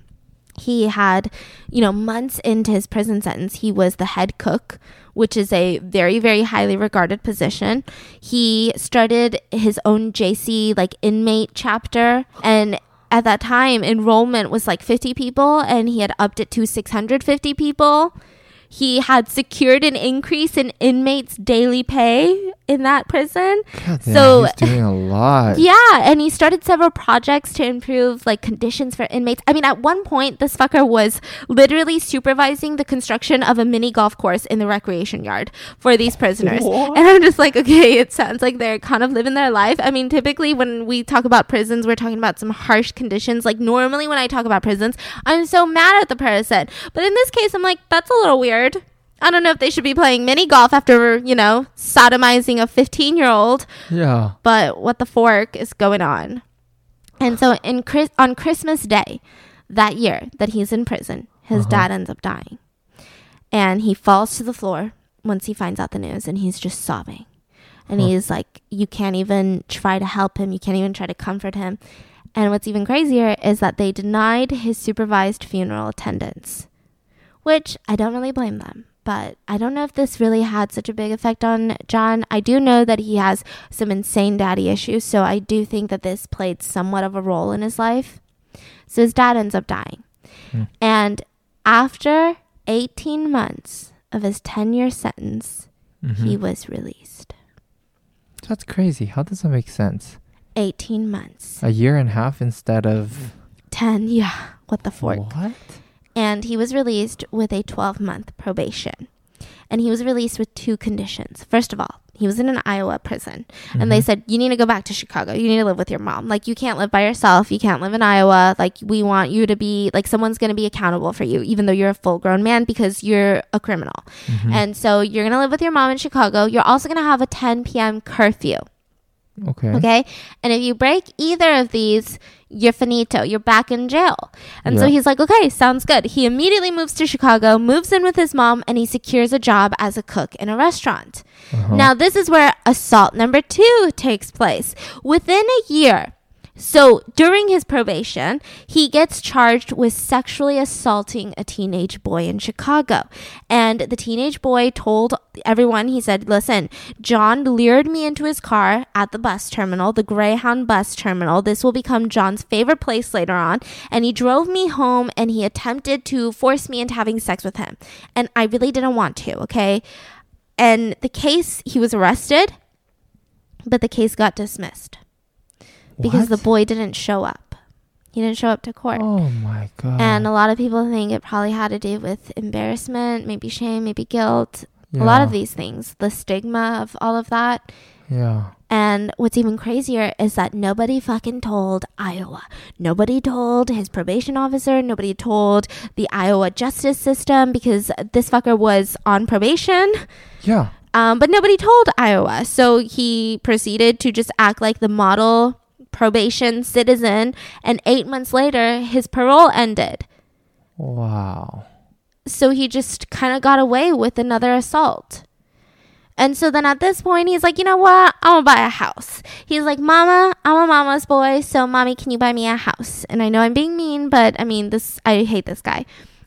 He had, you know, months into his prison sentence, he was the head cook, which is a very, very highly regarded position. He started his own JC, like inmate chapter. And at that time, enrollment was like 50 people, and he had upped it to 650 people. He had secured an increase in inmates' daily pay in that prison. God So- he's doing a lot. Yeah, and he started several projects to improve like conditions for inmates. I mean, at one point, this fucker was literally supervising the construction of a mini golf course in the recreation yard for these prisoners. What? And I'm just like, okay, it sounds like they're kind of living their life. I mean, typically when we talk about prisons, we're talking about some harsh conditions. Like normally when I talk about prisons, I'm so mad at the person. But in this case, I'm like, that's a little weird. I don't know if they should be playing mini golf after, you know, sodomizing a 15 year old Yeah. but what the fork is going on. And so in Chris- on Christmas Day that year that he's in prison, his Uh-huh. dad ends up dying. And he falls to the floor once he finds out the news and he's just sobbing. And Huh. he's like you can't even try to help him, you can't even try to comfort him. And what's even crazier is that they denied his supervised funeral attendance, which I don't really blame them. But I don't know if this really had such a big effect on John. I do know that he has some insane daddy issues, so I do think that this played somewhat of a role in his life. So his dad ends up dying. Hmm. And after 18 months of his 10 year sentence, Mhm. he was released. That's crazy. How does that make sense? 18 months. A year and a half instead of 10, yeah. What the fork? what? And he was released with a 12 month probation. And he was released with two conditions. First of all, he was in an Iowa prison, and they Mhm. said, You need to go back to Chicago. You need to live with your mom. Like, you can't live by yourself. You can't live in Iowa. Like, we want you to be, like, someone's going to be accountable for you, even though you're a full grown man because you're a criminal. Mhm. And so you're going to live with your mom in Chicago. You're also going to have a 10 p.m. curfew. Okay. Okay. And if you break either of these, you're finito. You're back in jail. And so he's like, okay, sounds good. He immediately moves to Chicago, moves in with his mom, and he secures a job as a cook in a restaurant. Uh-huh. Now, this is where assault number two takes place. Within a year, so during his probation, he gets charged with sexually assaulting a teenage boy in Chicago. And the teenage boy told everyone, he said, Listen, John lured me into his car at the bus terminal, the Greyhound bus terminal. This will become John's favorite place later on. And he drove me home and he attempted to force me into having sex with him. And I really didn't want to, okay? And the case, he was arrested, but the case got dismissed because the boy didn't show up. He didn't show up to court. Oh my god. And a lot of people think it probably had to do with embarrassment, maybe shame, maybe guilt, a lot of these things, the stigma of all of that. Yeah. And what's even crazier is that nobody fucking told Iowa. Nobody told his probation officer. Nobody told the Iowa justice system because this fucker was on probation. Yeah. Um, but nobody told Iowa. So he proceeded to just act like the model probation citizen. And eight months later, his parole ended. Wow. So he just kind of got away with another assault. And so then at this point, he's like, you know what? I'm gonna buy a house. He's like, Mama, I'm a mama's boy, so mommy, can you buy me a house? And I know I'm being mean, but I mean, this, I hate this guy.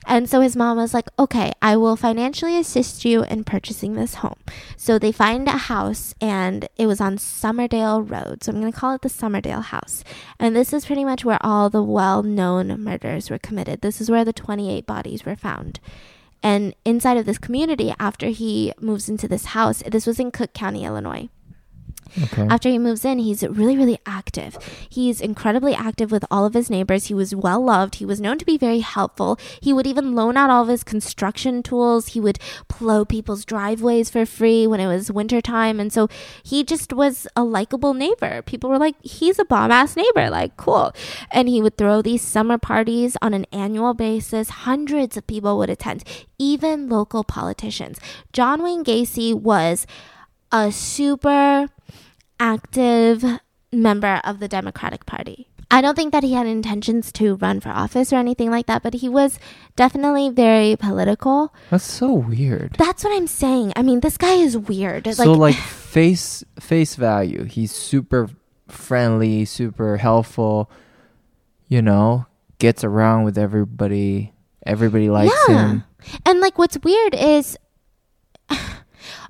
And so his mom was like, okay, I will financially assist you in purchasing this home. So they find a house and it was on Summerdale Road. So I'm going to call it the Summerdale house. And this is pretty much where all the well known murders were committed. This is where the 28 bodies were found. And inside of this community, after he moves into this house, this was in Cook County, Illinois. Okay. After he moves in, he's really, really active. He's incredibly active with all of his neighbors. He was well loved. He was known to be very helpful. He would even loan out all of his construction tools. He would plow people's driveways for free when it was wintertime. And so he just was a likable neighbor. People were like, he's a bomb ass neighbor. Like, cool. And he would throw these summer parties on an annual basis. Hundreds of people would attend, even local politicians. John Wayne Gacy was a super active member of the Democratic Party. I don't think that he had intentions to run for office or anything like that, but he was definitely very political. That's so weird. That's what I'm saying. I mean, this guy is weird. so like face face value, he's super friendly, super helpful. You know, gets around with everybody. Everybody likes Yeah. him. And like what's weird is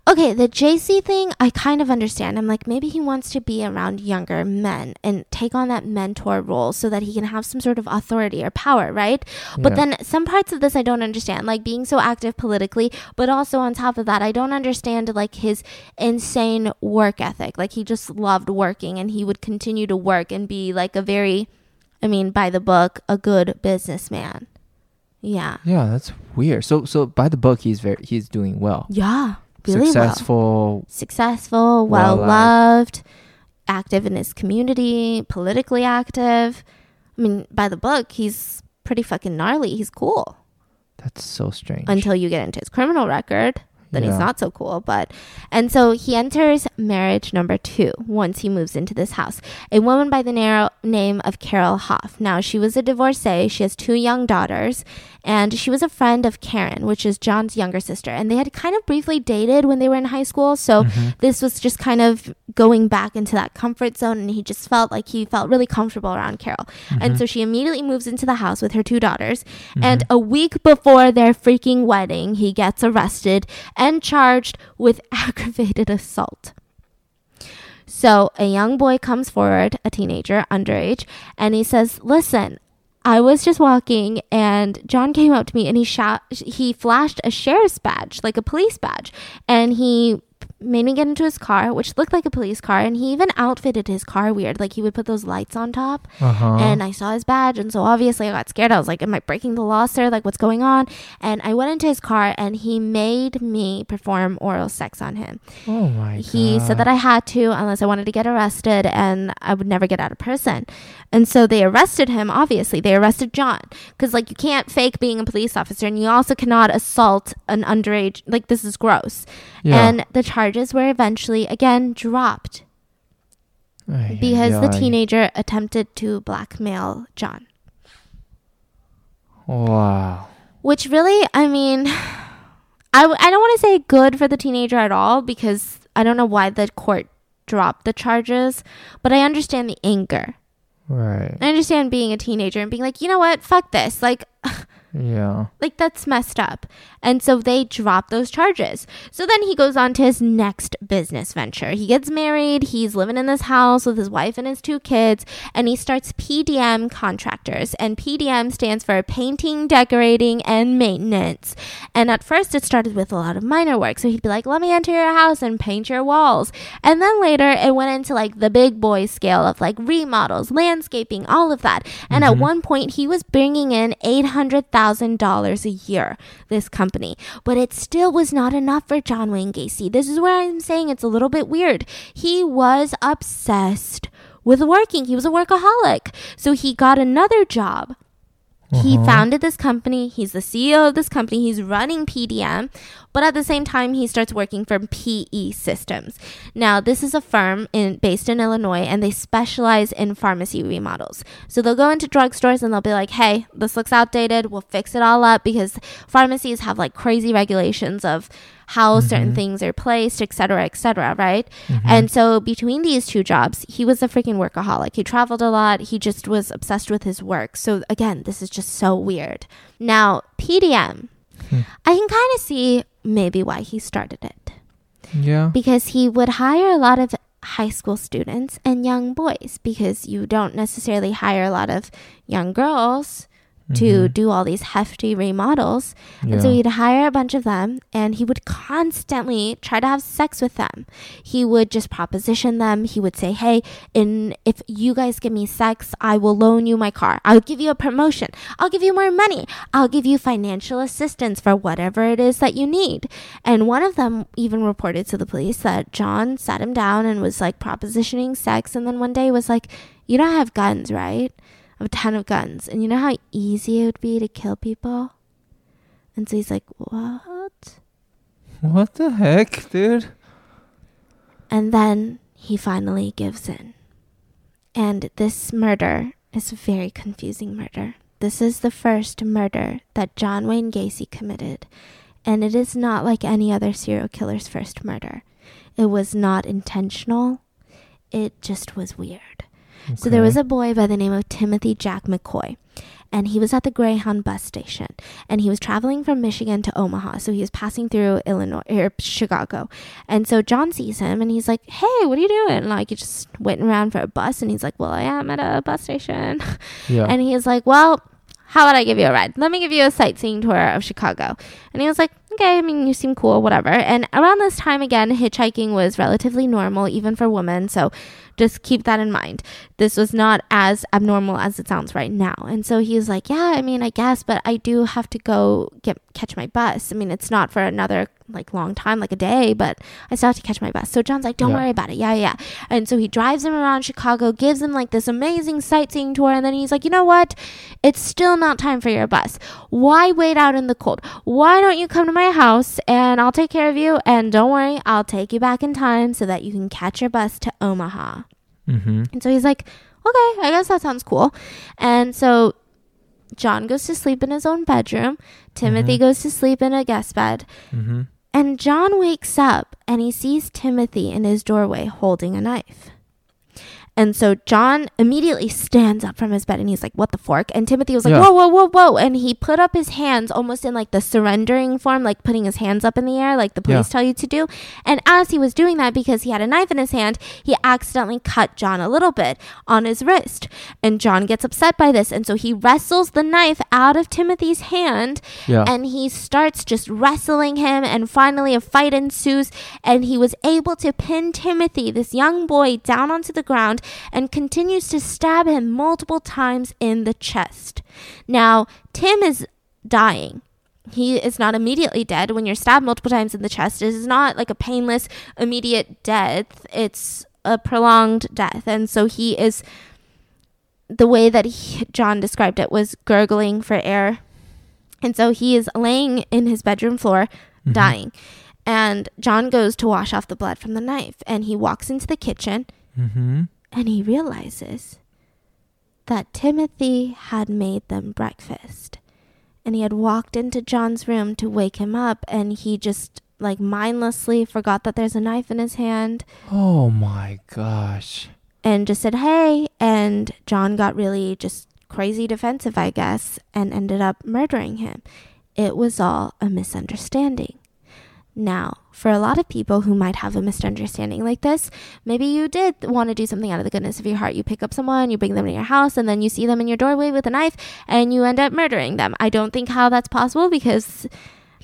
Okay, the JC thing, I kind of understand. I'm like, maybe he wants to be around younger men and take on that mentor role so that he can have some sort of authority or power, right? But Yeah. then some parts of this I don't understand, like being so active politically, but also on top of that, I don't understand like his insane work ethic. Like he just loved working and he would continue to work and be like a very, I mean, by the book, a good businessman. Yeah. Yeah, that's weird. So so by the book, he's very he's doing well. Yeah. Really well. Successful. successful, well loved, active in his community, politically active. I mean, by the book, he's pretty fucking gnarly. He's cool That's so strange. until you get into his criminal record. Then he's not so cool. But, and so he enters marriage number two once he moves into this house. A woman by the narrow name of Carol Hoff. Now, she was a divorcee. She has two young daughters. And she was a friend of Karen, which is John's younger sister. And they had kind of briefly dated when they were in high school. So Mm-hmm. this was just kind of going back into that comfort zone. And he just felt like he felt really comfortable around Carol. Mm-hmm. And so she immediately moves into the house with her two daughters. And a week before their freaking wedding, he gets arrested and charged with aggravated assault. So a young boy comes forward, a teenager, underage, and he says, "Listen, I was just walking, and John came up to me, and he shot, he flashed a sheriff's badge, like a police badge, and he." Made me get into his car, which looked like a police car, and he even outfitted his car weird. Like he would put those lights on top, Uh-huh. and I saw his badge, and so obviously I got scared. I was like, "Am I breaking the law, sir? Like, what's going on?" And I went into his car, and he made me perform oral sex on him. oh my god. He said that I had to unless I wanted to get arrested, and I would never get out of prison. And so they arrested him. Obviously, they arrested John because like you can't fake being a police officer, and you also cannot assault an underage. Like this is gross. Yeah. And the charges were eventually again dropped Ay, because ay, the ay. teenager attempted to blackmail John. Wow. Which really, I mean, I, w- I don't want to say good for the teenager at all because I don't know why the court dropped the charges, but I understand the anger. Right. I understand being a teenager and being like, you know what, fuck this. Like, Yeah. like that's messed up. And so they drop those charges. So then he goes on to his next business venture. He gets married, he's living in this house with his wife and his two kids, and he starts PDM contractors. And PDM stands for painting, decorating, and maintenance. And at first it started with a lot of minor work. So he'd be like, "Let me enter your house and paint your walls." And then later it went into like the big boy scale of like remodels, landscaping, all of that. And at mm-hmm. one point he was bringing in $800,000 a year, this company. But it still was not enough for John Wayne Gacy. This is where I'm saying it's a little bit weird. He was obsessed with working. He was a workaholic. So he got another job. He mm-hmm. founded this company. He's the CEO of this company. He's running PDM, but at the same time, he starts working for PE Systems. Now, this is a firm in based in Illinois, and they specialize in pharmacy remodels. So they'll go into drugstores and they'll be like, "Hey, this looks outdated. We'll fix it all up because pharmacies have like crazy regulations of how mm-hmm. certain things are placed, et cetera, et cetera, right? Mm-hmm. And so between these two jobs, he was a freaking workaholic. He traveled a lot. He just was obsessed with his work. So again, this is just so weird. Now, PDM, hmm. I can kind of see maybe why he started it Yeah. because he would hire a lot of high school students and young boys because you don't necessarily hire a lot of young girls to Mhm. do all these hefty remodels. And so he'd hire a bunch of them and he would constantly try to have sex with them. He would just proposition them. He would say, Hey, in if you guys give me sex, I will loan you my car. I'll give you a promotion. I'll give you more money. I'll give you financial assistance for whatever it is that you need. And one of them even reported to the police that John sat him down and was like propositioning sex and then one day was like, You don't have guns, right? Have a ton of guns. And you know how easy it would be to kill people? And so he's like, What? What the heck, dude? And then he finally gives in. And this murder is a very confusing murder. This is the first murder that John Wayne Gacy committed. And it is not like any other serial killer's first murder. It was not intentional, it just was weird. So there was a boy by the name of Timothy Jack McCoy, and he was at the Greyhound bus station, and he was traveling from Michigan to Omaha. So he was passing through Illinois or Chicago, and so John sees him, and he's like, "Hey, what are you doing?" Like you just waiting around for a bus, and he's like, "Well, I am at a bus station," Yeah. and he's like, "Well." How about I give you a ride? Let me give you a sightseeing tour of Chicago. And he was like, okay, I mean, you seem cool, whatever. And around this time, again, hitchhiking was relatively normal, even for women. So just keep that in mind. This was not as abnormal as it sounds right now. And so he's like, yeah, I mean, I guess, but I do have to go get catch my bus. I mean, it's not for another like long time, like a day, but I still have to catch my bus. So John's like, don't Yeah. worry about it. Yeah, yeah. And so he drives him around Chicago, gives him like this amazing sightseeing tour, and then he's like, you know what? It's still not time for your bus. Why wait out in the cold? Why don't you come to my house and I'll take care of you? And don't worry, I'll take you back in time so that you can catch your bus to Omaha. Mm-hmm. And so he's like, okay, I guess that sounds cool. And so John goes to sleep in his own bedroom. Timothy Mhm. goes to sleep in a guest bed. Mm-hmm. And John wakes up and he sees Timothy in his doorway holding a knife. And so John immediately stands up from his bed and he's like, What the fork? And Timothy was like, Yeah. Whoa, whoa, whoa, whoa. And he put up his hands almost in like the surrendering form, like putting his hands up in the air, like the Yeah. police tell you to do. And as he was doing that, because he had a knife in his hand, he accidentally cut John a little bit on his wrist. And John gets upset by this. And so he wrestles the knife out of Timothy's hand Yeah. and he starts just wrestling him and finally a fight ensues and he was able to pin timothy this young boy down onto the ground and continues to stab him multiple times in the chest now tim is dying he is not immediately dead when you're stabbed multiple times in the chest it is not like a painless immediate death it's a prolonged death and so he is the way that he, john described it was gurgling for air and so he is laying in his bedroom floor, Mhm. dying. And John goes to wash off the blood from the knife. And he walks into the kitchen Mm-hmm. And he realizes that Timothy had made them breakfast. And he had walked into John's room to wake him up. And he just, like, mindlessly forgot that there's a knife in his hand Oh my gosh. and just said, hey. And John got really just crazy defensive, I guess, and ended up murdering him. It was all a misunderstanding. Now, for a lot of people who might have a misunderstanding like this, maybe you did want to do something out of the goodness of your heart. You pick up someone, you bring them to your house, and then you see them in your doorway with a knife, and you end up murdering them. I don't think how that's possible because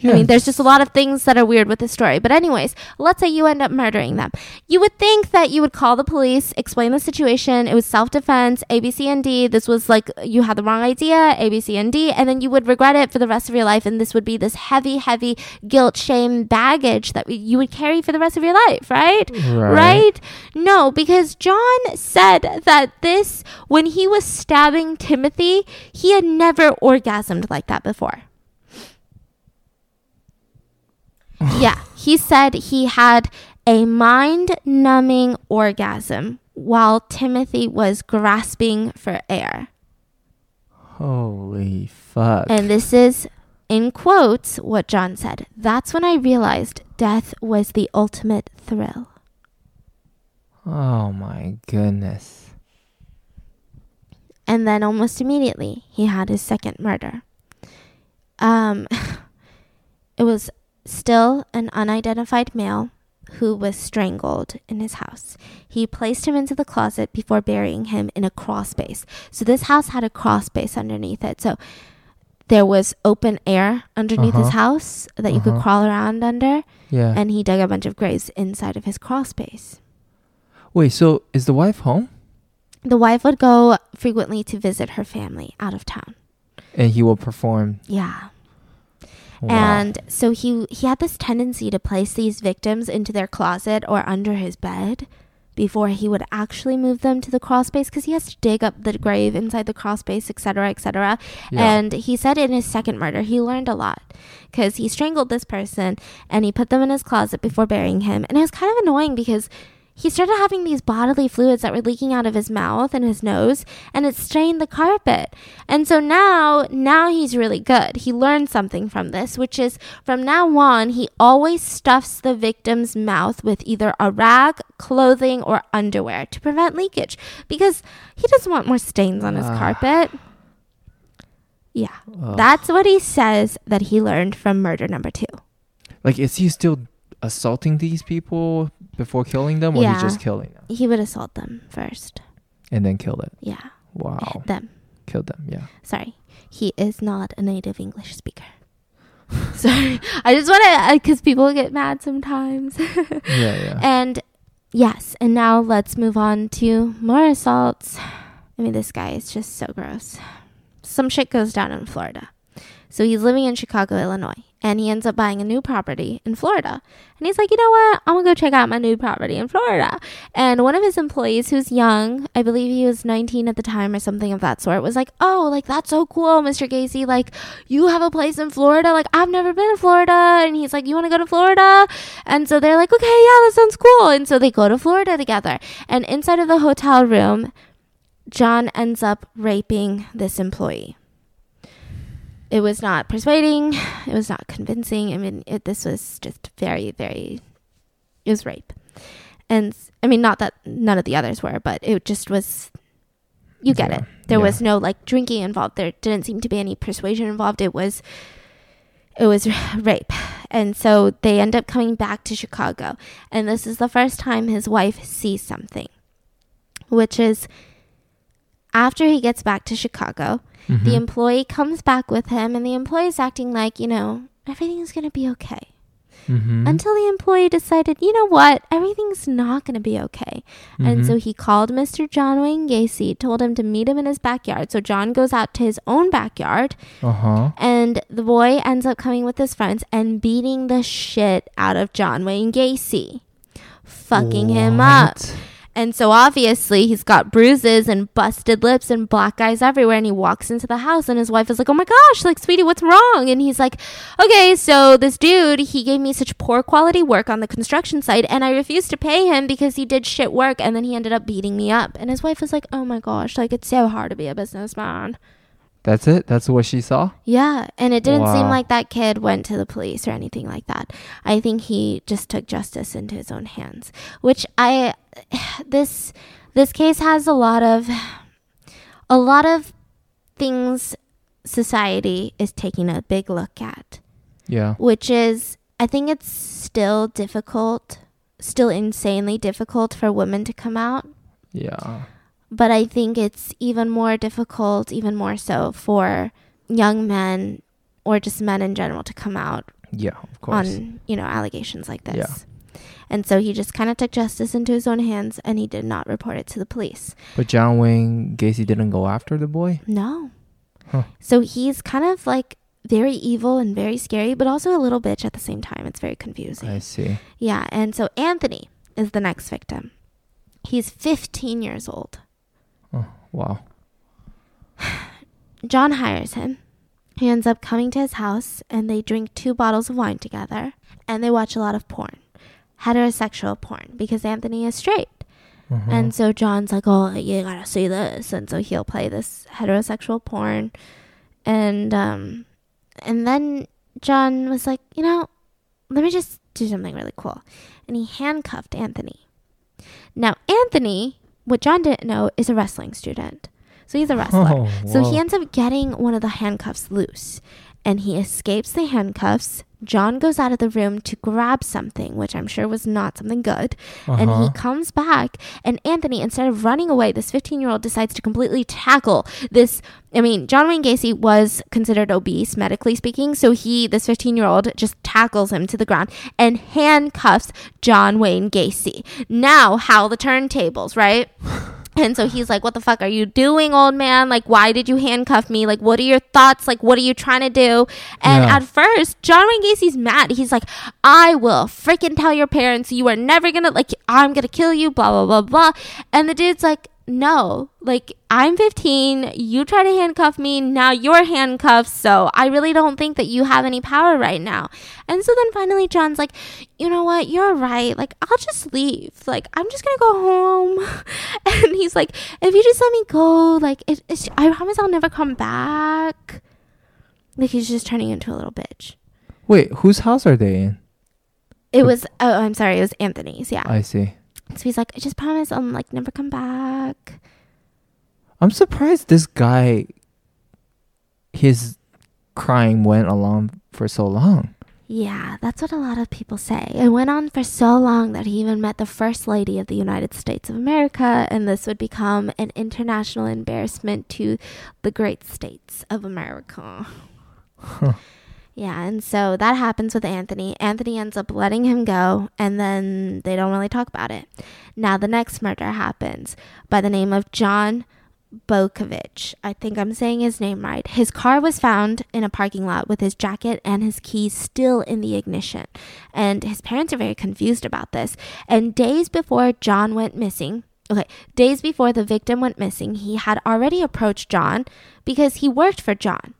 I mean, there's just a lot of things that are weird with this story. But, anyways, let's say you end up murdering them. You would think that you would call the police, explain the situation. It was self defense, A, B, C, and D. This was like you had the wrong idea, A, B, C, and D. And then you would regret it for the rest of your life. And this would be this heavy, heavy guilt, shame, baggage that you would carry for the rest of your life, right? right? No, because John said that this, when he was stabbing Timothy, he had never orgasmed like that before. Yeah, he said he had a mind numbing orgasm while Timothy was grasping for air. Holy fuck. And this is, in quotes, what John said. That's when I realized death was the ultimate thrill. oh my goodness. and then almost immediately he had his second murder. Um, it was still an unidentified male who was strangled in his house. He placed him into the closet before burying him in a crawl space. So this house had a crawl space underneath it. So there was open air underneath his Uh-huh. house that you could Uh-huh. crawl around under, Yeah. and he dug a bunch of graves inside of his crawl space. Wait, so is the wife home? The wife would go frequently to visit her family out of town. And he will perform. Yeah. Wow. And so he he had this tendency to place these victims into their closet or under his bed before he would actually move them to the crawl space because he has to dig up the grave inside the crawl space, etc., etc. Yeah. And he said in his second murder he learned a lot because he strangled this person and he put them in his closet before burying him, and it was kind of annoying because. He started having these bodily fluids that were leaking out of his mouth and his nose, and it stained the carpet. And so now, now he's really good. He learned something from this, which is from now on, he always stuffs the victim's mouth with either a rag, clothing, or underwear to prevent leakage because he doesn't want more stains on his Ah. carpet. Yeah, Ugh. that's what he says that he learned from murder number two. like, is he still assaulting these people before killing them, or Yeah. he's just killing them He would assault them first. and then kill them? Yeah, Wow, them. kill them. Yeah. Sorry, he is not a native English speaker. Sorry, I just want to uh, because people get mad sometimes. Yeah, yeah. And yes, and now let's move on to more assaults. I mean, this guy is just so gross. Some shit goes down in Florida. So he's living in Chicago, Illinois, and he ends up buying a new property in Florida. And he's like, you know what? I'm gonna go check out my new property in Florida. And one of his employees, who's young, I believe he was 19 at the time or something of that sort, was like, oh, like that's so cool, Mr. Gacy. Like, you have a place in Florida. Like, I've never been to Florida. And he's like, you want to go to Florida? And so they're like, okay, yeah, that sounds cool. And so they go to Florida together. And inside of the hotel room, John ends up raping this employee. It was not persuading. It was not convincing. I mean, it, this was just very, very. It was rape, and I mean, not that none of the others were, but it just was. You get Yeah, it. There yeah. was no like drinking involved. There didn't seem to be any persuasion involved. It was. It was rape, and so they end up coming back to Chicago, and this is the first time his wife sees something, which is after he gets back to Chicago, Mhm. the employee comes back with him, and the employee is acting like, you know, everything's going to be okay. Mhm. Until the employee decided, you know what, everything's not going to be okay. And Mhm. so he called Mr. John Wayne Gacy, told him to meet him in his backyard. So John goes out to his own backyard, Uh-huh. and the boy ends up coming with his friends and beating the shit out of John Wayne Gacy, fucking him up. And so obviously he's got bruises and busted lips and black eyes everywhere. And he walks into the house and his wife is like, Oh my gosh, like, sweetie, what's wrong? And he's like, Okay, so this dude, he gave me such poor quality work on the construction site and I refused to pay him because he did shit work and then he ended up beating me up. And his wife was like, Oh my gosh, like, it's so hard to be a businessman. That's it? That's what she saw? Yeah, and it didn't seem like that kid went to the police or anything like that. I think he just took justice into his own hands, which I this this case has a lot of a lot of things society is taking a big look at, Yeah. which is I think it's still difficult, still insanely difficult for women to come out Yeah. But I think it's even more difficult, even more so for young men or just men in general to come out Yeah, of course. on, you know, allegations like this. Yeah. And so he just kind of took justice into his own hands and he did not report it to the police. but John Wayne Gacy didn't go after the boy? No. Huh. So he's kind of like very evil and very scary, but also a little bitch at the same time. It's very confusing. I see. Yeah. And so Anthony is the next victim. He's 15 years old. Oh, wow. John hires him. He ends up coming to his house and they drink two bottles of wine together and they watch a lot of porn. Heterosexual porn because Anthony is straight. Mhm. And so John's like, Oh, you gotta see this and so he'll play this heterosexual porn and um and then John was like, you know, let me just do something really cool. And he handcuffed Anthony. Now Anthony, what John didn't know, is a wrestling student. So he's a wrestler. Oh, So he ends up getting one of the handcuffs loose and he escapes the handcuffs, John goes out of the room to grab something, which I'm sure was not something good. And Uh-huh. he comes back, and Anthony, instead of running away, this 15 year old decides to completely tackle this. I mean, John Wayne Gacy was considered obese, medically speaking. So he, this 15 year old, just tackles him to the ground and handcuffs John Wayne Gacy. Now, how the turntables, right? And so he's like, What the fuck are you doing, old man? Like, why did you handcuff me? Like, what are your thoughts? Like, what are you trying to do? And Yeah. at first, John Wayne Gacy's mad. He's like, I will freaking tell your parents you are never gonna, like, I'm gonna kill you, blah, blah, blah, blah. And the dude's like, No, like, I'm 15. You try to handcuff me. Now you're handcuffed. So I really don't think that you have any power right now. And so then finally, John's like, You know what? You're right. Like, I'll just leave. Like, I'm just gonna go home. And he's like, If you just let me go, like, it, it's, I promise I'll never come back. Like, he's just turning into a little bitch. Wait, whose house are they in? It was, oh, I'm sorry, it was Anthony's. Yeah. I see. So he's like, I just promise I'll, like, never come back. I'm surprised this guy his crime went along for so long. Yeah, that's what a lot of people say. It went on for so long that he even met the First Lady of the United States of America, and this would become an international embarrassment to the great states of America. Yeah, and so that happens with Anthony. Anthony ends up letting him go, and then they don't really talk about it. Now, the next murder happens by the name of John Butkovich. I think I'm saying his name right. His car was found in a parking lot with his jacket and his keys still in the ignition. And his parents are very confused about this. And days before John went missing, okay, days before the victim went missing, he had already approached John because he worked for John.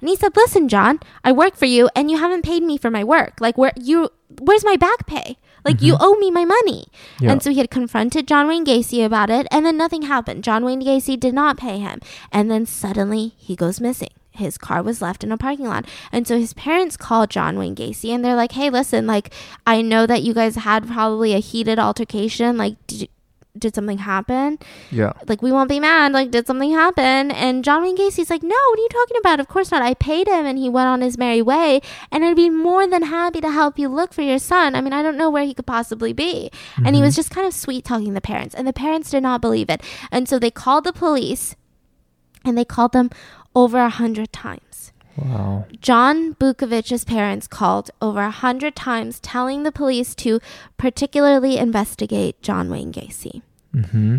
And he said, "Listen, John, I work for you and you haven't paid me for my work. Like where you where's my back pay? Like you mm-hmm. owe me my money." Yeah. And so he had confronted John Wayne Gacy about it and then nothing happened. John Wayne Gacy did not pay him. And then suddenly he goes missing. His car was left in a parking lot. And so his parents call John Wayne Gacy and they're like, "Hey, listen, like I know that you guys had probably a heated altercation. Like did, did something happen?" Yeah. like we won't be mad. Like did something happen? And john wayne gacy's like no what are you talking about? Of course not. I paid him and he went on his merry way. And i'd be more than happy to help you look for your son. I mean i don't know where he could possibly be. And he mm-hmm. was just kind of sweet talking to the parents and the parents did not believe it. And so they called the police and they called them over a hundred times Wow. John Butkovich's parents called over a hundred times, telling the police to particularly investigate John Wayne Gacy Mm-hmm.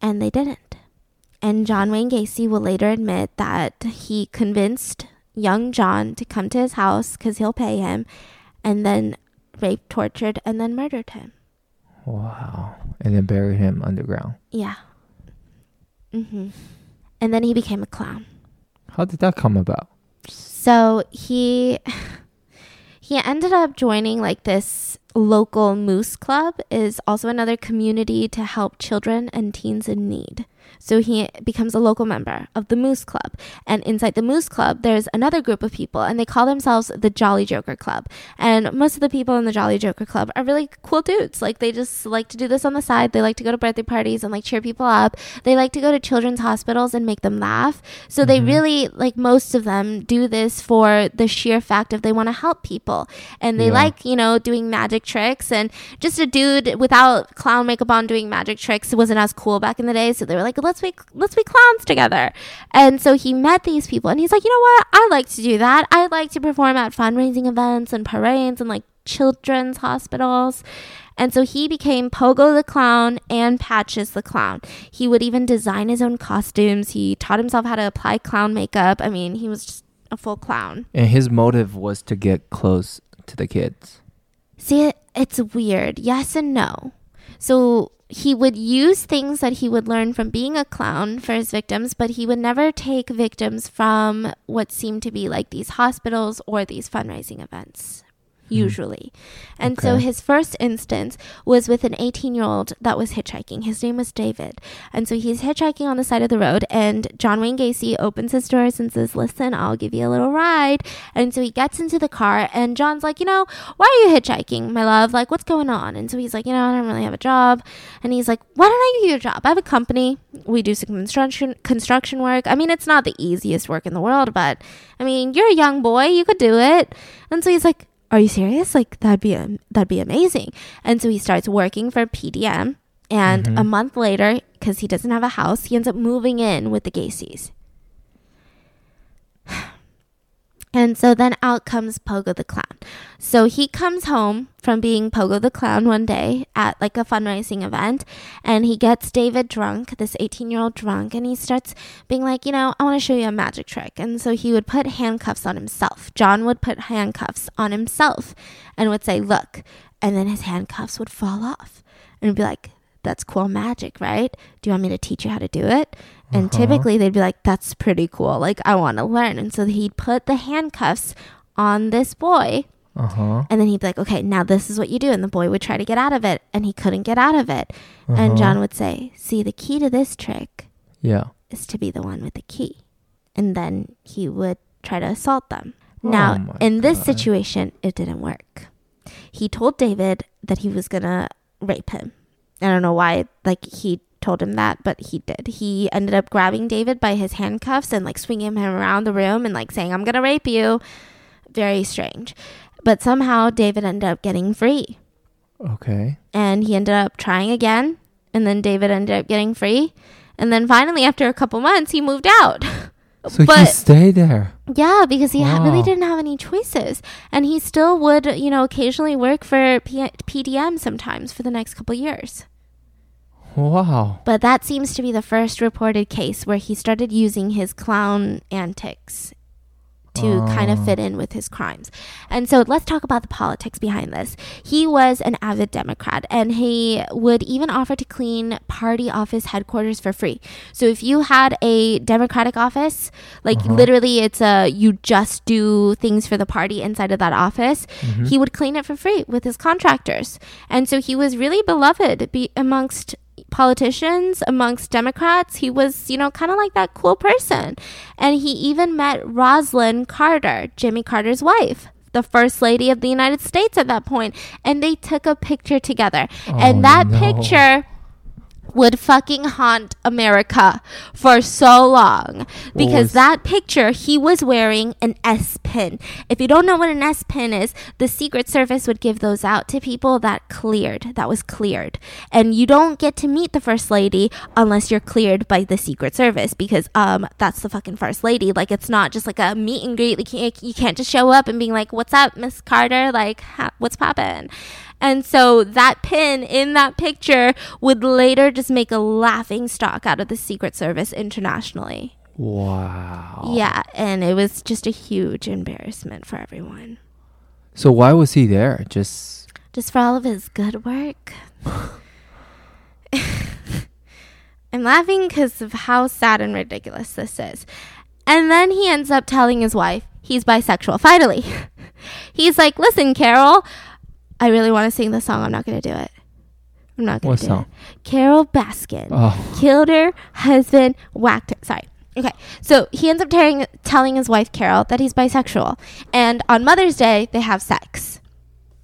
and they didn't. And John Wayne Gacy will later admit that he convinced young John to come to his house because he'll pay him, and then raped, tortured, and then murdered him. Wow. And then buried him underground. Yeah. Mm hmm And then he became a clown. How did that come about? So he he ended up joining like this local moose club is also another community to help children and teens in need. So he becomes a local member of the Moose Club. And inside the Moose Club, there's another group of people, and they call themselves the Jolly Joker Club. And most of the people in the Jolly Joker Club are really cool dudes. Like, they just like to do this on the side. They like to go to birthday parties and like cheer people up. They like to go to children's hospitals and make them laugh. So they mm-hmm. really, like, most of them do this for the sheer fact of they want to help people. And they Yeah. like, you know, doing magic tricks. And just a dude without clown makeup on doing magic tricks wasn't as cool back in the day. So they were like, let's be let's be clowns together. And so he met these people, and he's like, you know what? I like to do that. I like to perform at fundraising events and parades and like children's hospitals. And so he became Pogo the Clown and Patches the Clown. He would even design his own costumes. He taught himself how to apply clown makeup. I mean, he was just a full clown. And his motive was to get close to the kids. See, it, it's weird. Yes and no. So he would use things that he would learn from being a clown for his victims, but he would never take victims from what seemed to be like these hospitals or these fundraising events. Mm-hmm. usually. And so his first instance was with an 18 year old that was hitchhiking. His name was David. And so he's hitchhiking on the side of the road, and John Wayne Gacy opens his doors and says, Listen, I'll give you a little ride. And so he gets into the car, and John's like, You know, why are you hitchhiking, my love? Like, what's going on? And so he's like, You know, I don't really have a job. And he's like, Why don't I give you a job? I have a company. We do some construction construction work. I mean, it's not the easiest work in the world, but I mean, you're a young boy, you could do it. And so he's like, "Are you serious? Like that'd be a, that'd be amazing." And so he starts working for PDM, and Mhm. a month later, because he doesn't have a house, he ends up moving in with the Gacy's. And so then out comes Pogo the Clown. So he comes home from being Pogo the Clown one day at like a fundraising event and he gets David drunk, this 18 year old drunk, and he starts being like, you know, I want to show you a magic trick. And so he would put handcuffs on himself. John would put handcuffs on himself and would say, look, and then his handcuffs would fall off. And be like, that's cool magic, right? Do you want me to teach you how to do it? And Uh-huh. typically they'd be like, that's pretty cool. Like, I want to learn. And so he'd put the handcuffs on this boy. Uh huh. And then he'd be like, okay, now this is what you do. And the boy would try to get out of it. And he couldn't get out of it. And Uh-huh. John would say, see, the key to this trick Yeah. is to be the one with the key. And then he would try to assault them. Oh Now, in this situation, it didn't work. He told David that he was going to rape him. I don't know why, like, he told him that, but he did. He ended up grabbing David by his handcuffs and, like, swinging him around the room and, like, saying, I'm going to rape you. Very strange. But somehow David ended up getting free Okay. and he ended up trying again and then david ended up getting free and then finally after a couple months he moved out So he stayed there. yeah because he ha- really didn't have any choices and he still would you know occasionally work for P- pdm sometimes for the next couple years Wow. but that seems to be the first reported case where he started using his clown antics to kind of Oh. fit in with his crimes. And so let's talk about the politics behind this. He was an avid Democrat and he would even offer to clean party office headquarters for free. So if you had a Democratic office, like Uh-huh. literally it's a you just do things for the party inside of that office, Mhm. he would clean it for free with his contractors. And so he was really beloved be amongst politicians, amongst Democrats. He was, you know, kind of like that cool person. And he even met Rosalynn Carter, Jimmy Carter's wife. The first lady of the United States at that point, and they took a picture together. Oh, and that no. picture would fucking haunt America for so long because that picture he was wearing an S pin. If you don't know what an S pin is, the Secret Service would give those out to people that cleared, that was cleared. And you don't get to meet the first lady unless you're cleared by the Secret Service because um that's the fucking first lady. Like it's not just like a meet and greet. Like, you can't- just show up and being like, "What's up, Miss Carter? Like, ha- what's poppin'?" And so that pin in that picture would later just make a laughing stock out of the Secret Service internationally. Wow. Yeah, and it was just a huge embarrassment for everyone. So why was he there? Just Just for all of his good work. I'm laughing because of how sad and ridiculous this is. And then he ends up telling his wife he's bisexual. Finally, he's like, "Listen, Carol, I really want to sing the song. I'm not going to do it. I'm not going to do song? it." Carole Baskin oh killed her husband, whacked her. Sorry. Okay, so he ends up tearing, telling his wife Carol that he's bisexual, and on Mother's Day they have sex.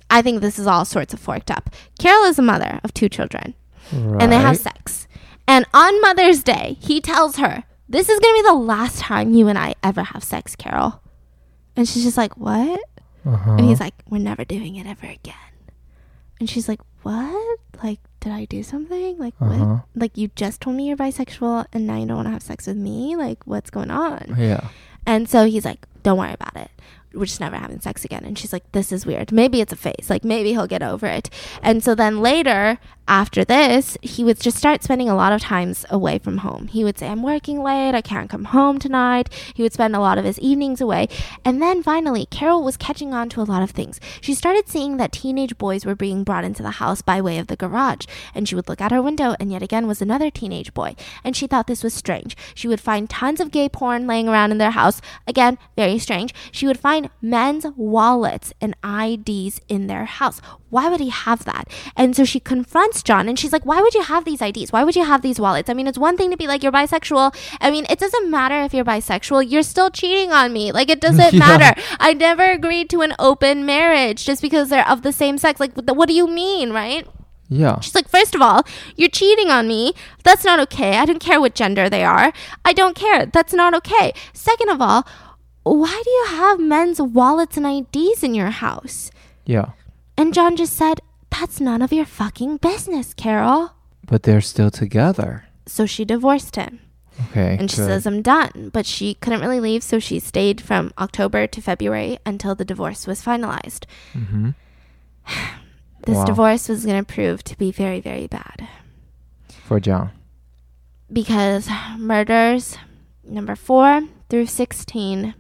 I think this is all sorts of forked up. Carol is a mother of two children, right. and they have sex. And on Mother's Day, he tells her, "This is gonna be the last time you and I ever have sex, Carol." And she's just like, "What?" Uh-huh. And he's like, "We're never doing it ever again." And she's like, "What? Like, did I do something? Like, Uh-huh. what? Like, you just told me you're bisexual, and now you don't want to have sex with me? Like, what's going on?" yeah. And so he's like, "Don't worry about it. We're just never having sex again." And she's like, "This is weird. Maybe it's a phase. Like, maybe he'll get over it." And so then later, after this, he would just start spending a lot of times away from home. He would say, "I'm working late. I can't come home tonight." He would spend a lot of his evenings away. And then finally, Carol was catching on to a lot of things. She started seeing that teenage boys were being brought into the house by way of the garage, and she would look out her window, and yet again was another teenage boy. And she thought this was strange. She would find tons of gay porn laying around in their house. Again, very strange. She would find find men's wallets and IDs in their house. Why would he have that? And so she confronts John and she's like, Why would you have these IDs? Why would you have these wallets? I mean, it's one thing to be like, You're bisexual. I mean, it doesn't matter if you're bisexual, you're still cheating on me. Like, it doesn't Yeah. matter. I never agreed to an open marriage just because they're of the same sex. Like, what what do you mean, right? Yeah. She's like, first of all, you're cheating on me. That's not okay. I don't care what gender they are. I don't care. That's not okay. Second of all, why do you have men's wallets and IDs in your house? Yeah. And John just said, that's none of your fucking business, Carol. But they're still together. So she divorced him. Okay. And she good. says, I'm done. But she couldn't really leave, so she stayed from October to February until the divorce was finalized. Mhm. This Wow. divorce was going to prove to be very, very bad. For John. because murders number 4 through 16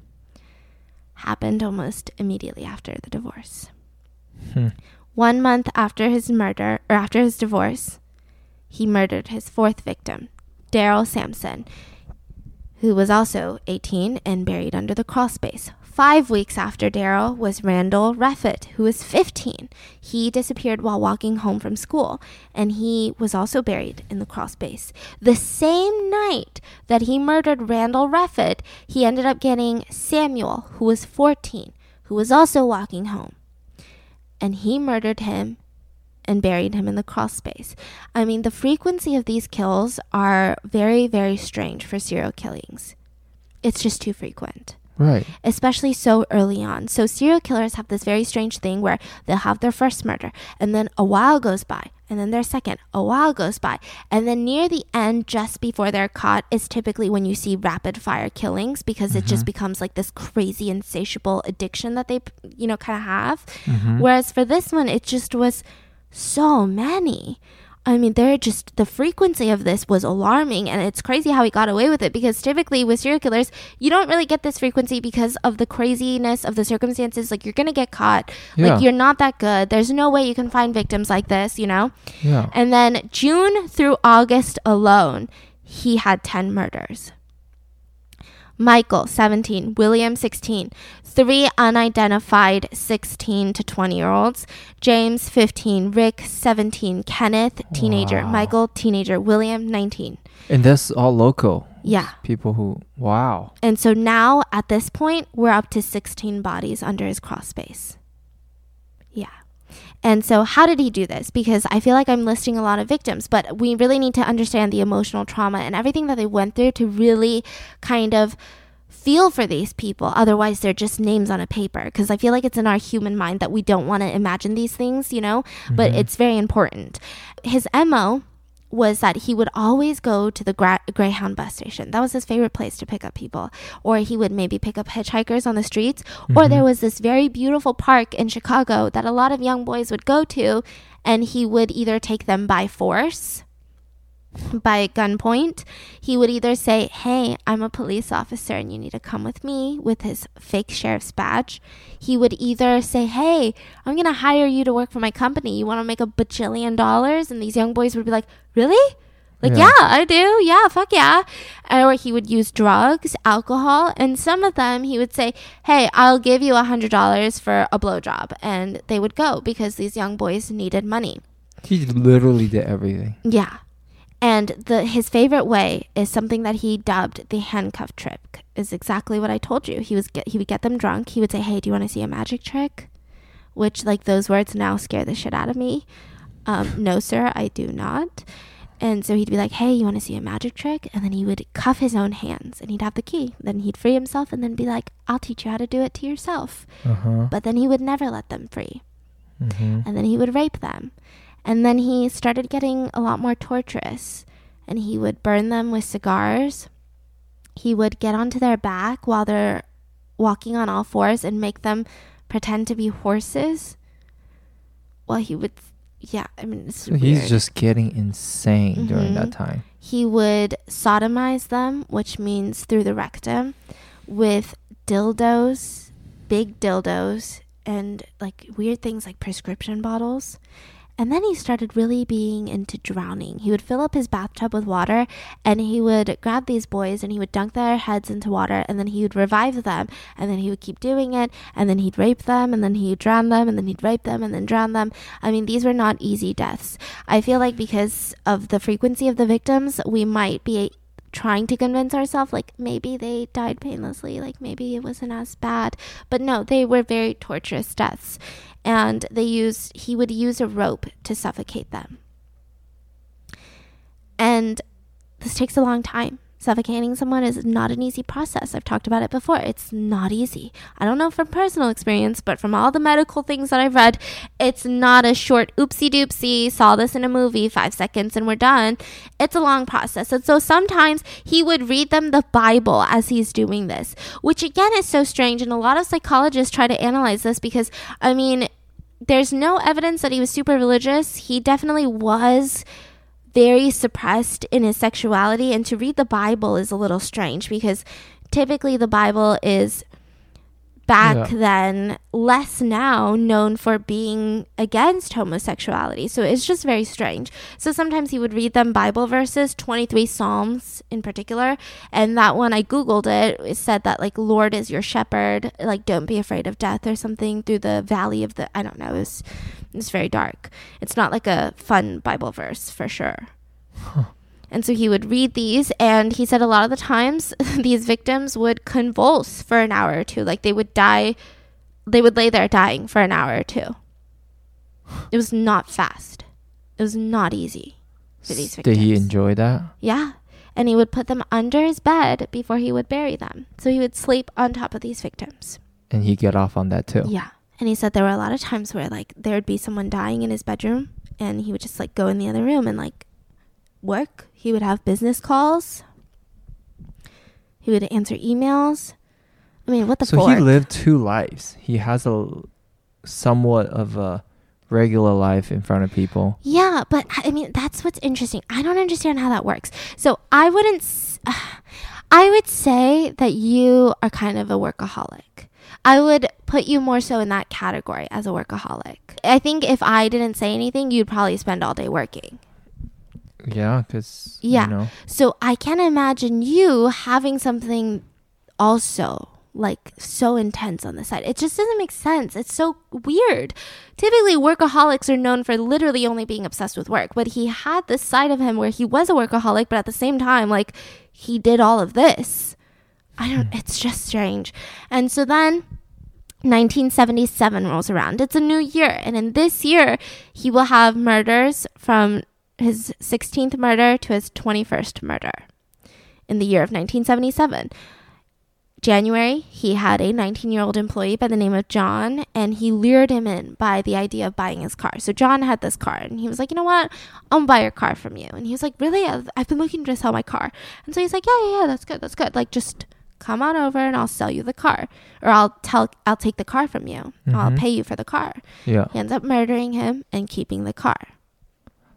happened almost immediately after the divorce. Hmm. One month after his murder or after his divorce, he murdered his fourth victim, Daryl Sampson, who was also 18 and buried under the crawl space. Five weeks after Daryl was Randall Reffett, who was 15. He disappeared while walking home from school, and he was also buried in the crawl space. The same night that he murdered Randall Reffett, he ended up getting Samuel, who was 14, who was also walking home. And he murdered him and buried him in the crawl space. I mean, the frequency of these kills are very, very strange for serial killings. It's just too frequent Right. especially so early on. So serial killers have this very strange thing where they'll have their first murder and then a while goes by and then their second, a while goes by. And then near the end, just before they're caught, is typically when you see rapid fire killings because it just becomes like this crazy, insatiable addiction that they, you know, kind of have. Mhm. Whereas for this one, it just was so many. I mean, they're just the frequency of this was alarming, and it's crazy how he got away with it. Because typically with serial killers, you don't really get this frequency because of the craziness of the circumstances. Like you're gonna get caught. Yeah. Like you're not that good. There's no way you can find victims like this, you know. Yeah. And then June through August alone, he had 10 murders. Michael, 17. William, 16. Three unidentified 16 to 20 year olds. James, 15. Rick, 17. Kenneth, teenager. Wow. Michael, teenager. William, 19. And that's all local. Yeah. People who wow. And so now at this point, we're up to 16 bodies under his crawl space. And so, how did he do this? Because I feel like I'm listing a lot of victims, but we really need to understand the emotional trauma and everything that they went through to really kind of feel for these people. Otherwise, they're just names on a paper. Because I feel like it's in our human mind that we don't want to imagine these things, you know? But mm-hmm. it's very important. His MO was that he would always go to the gra- Greyhound bus station. That was his favorite place to pick up people. Or he would maybe pick up hitchhikers on the streets. Or mm-hmm. there was this very beautiful park in Chicago that a lot of young boys would go to, and he would either take them by force, by gunpoint. He would either say, Hey, I'm a police officer and you need to come with me with his fake sheriff's badge. He would either say, Hey, I'm going to hire you to work for my company. You want to make a bajillion dollars? And these young boys would be like, Really? Like, Yeah. yeah. I do. Yeah, fuck yeah. Or he would use drugs, alcohol, and some of them he would say, Hey, I'll give you a $100 for a blowjob. And they would go because these young boys needed money. He literally did everything. Yeah. And the his favorite way is something that he dubbed the handcuff trick. Is exactly what I told you. He was get, he would get them drunk. He would say, "Hey, do you want to see a magic trick?" Which like those words now scare the shit out of me. Um, no, sir, I do not. And so he'd be like, "Hey, you want to see a magic trick?" And then he would cuff his own hands, and he'd have the key. Then he'd free himself, and then be like, "I'll teach you how to do it to yourself." Uh huh. But then he would never let them free hmm and then he would rape them. And then he started getting a lot more torturous, and he would burn them with cigars. He would get onto their back while they're walking on all fours and make them pretend to be horses. Well, he would, yeah, I mean, it's he's weird. just getting insane during that Mhm. time. He would sodomize them, which means through the rectum, with dildos, big dildos, and like weird things like prescription bottles. And then he started really being into drowning. He would fill up his bathtub with water and he would grab these boys and he would dunk their heads into water and then he would revive them and then he would keep doing it and then he'd rape them and then he'd drown them and then he'd rape them and then drown them. I mean, these were not easy deaths. I feel like because of the frequency of the victims, we might be trying to convince ourselves like maybe they died painlessly like maybe it wasn't as bad. But no they were very torturous deaths. And they used he would use a rope to suffocate them. And this takes a long time Suffocating someone is not an easy process. I've talked about it before. It's not easy. I don't know from personal experience, but from all the medical things that I've read, it's not a short oopsie doopsie, saw this in a movie, five seconds and we're done. It's a long process. And so sometimes he would read them the Bible as he's doing this, which again is so strange. And a lot of psychologists try to analyze this because, I mean, there's no evidence that he was super religious. He definitely was very suppressed in his sexuality and to read the Bible is a little strange because typically the Bible is back yeah. then, less now known for being against homosexuality. So it's just very strange. So sometimes he would read them Bible verses, 23 Psalms in particular. And that one, I Googled it, it said that, like, Lord is your shepherd, like, don't be afraid of death or something through the valley of the, I don't know, it was, it was very dark. It's not like a fun Bible verse for sure. Huh. And so he would read these, and he said a lot of the times these victims would convulse for an hour or two. Like they would die, they would lay there dying for an hour or two. It was not fast. It was not easy for these victims. Did he enjoy that? Yeah. And he would put them under his bed before he would bury them. So he would sleep on top of these victims. And he get off on that too. Yeah. And he said there were a lot of times where like there would be someone dying in his bedroom and he would just like go in the other room and like work. He would have business calls. He would answer emails. I mean, what the? So fork? he lived two lives. He has a somewhat of a regular life in front of people. Yeah, but I mean, that's what's interesting. I don't understand how that works. So I wouldn't. Uh, I would say that you are kind of a workaholic. I would put you more so in that category as a workaholic. I think if I didn't say anything, you'd probably spend all day working. Yeah, because yeah. You know. So I can imagine you having something also like so intense on the side. It just doesn't make sense. It's so weird. Typically, workaholics are known for literally only being obsessed with work, but he had this side of him where he was a workaholic, but at the same time, like he did all of this. I don't. Hmm. It's just strange. And so then. 1977 rolls around. It's a new year, and in this year, he will have murders from his 16th murder to his 21st murder in the year of 1977. January, he had a 19 year old employee by the name of John, and he lured him in by the idea of buying his car. So, John had this car, and he was like, You know what? I'll buy your car from you. And he was like, Really? I've, I've been looking to sell my car. And so he's like, Yeah, yeah, yeah, that's good, that's good. Like, just come on over and I'll sell you the car. Or I'll tell, I'll take the car from you. Mm-hmm. I'll pay you for the car. Yeah. He ends up murdering him and keeping the car.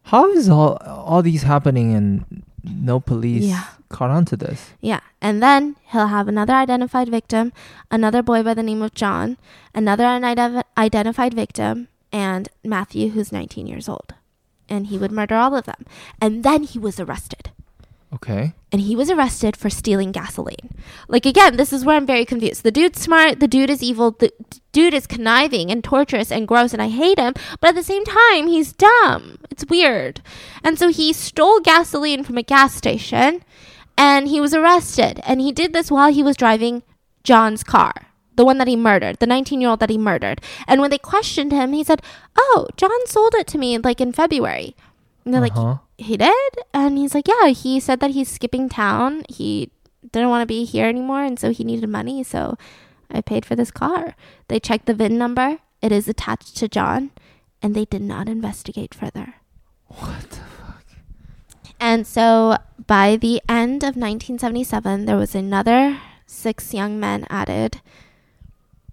How is all all these happening and no police yeah. caught on to this? Yeah. And then he'll have another identified victim, another boy by the name of John, another unidentified victim, and Matthew, who's 19 years old. And he would murder all of them. And then he was arrested. Okay. And he was arrested for stealing gasoline. Like, again, this is where I'm very confused. The dude's smart, the dude is evil, the dude is conniving and torturous and gross, and I hate him, but at the same time, he's dumb. It's weird. And so he stole gasoline from a gas station and he was arrested. And he did this while he was driving John's car the one that he murdered, the 19 year old that he murdered. And when they questioned him, he said, Oh, John sold it to me like in February. And they're uh-huh. like, he did? And he's like, yeah, he said that he's skipping town. He didn't want to be here anymore. And so he needed money. So I paid for this car. They checked the VIN number. It is attached to John. And they did not investigate further. What the fuck? And so by the end of 1977, there was another six young men added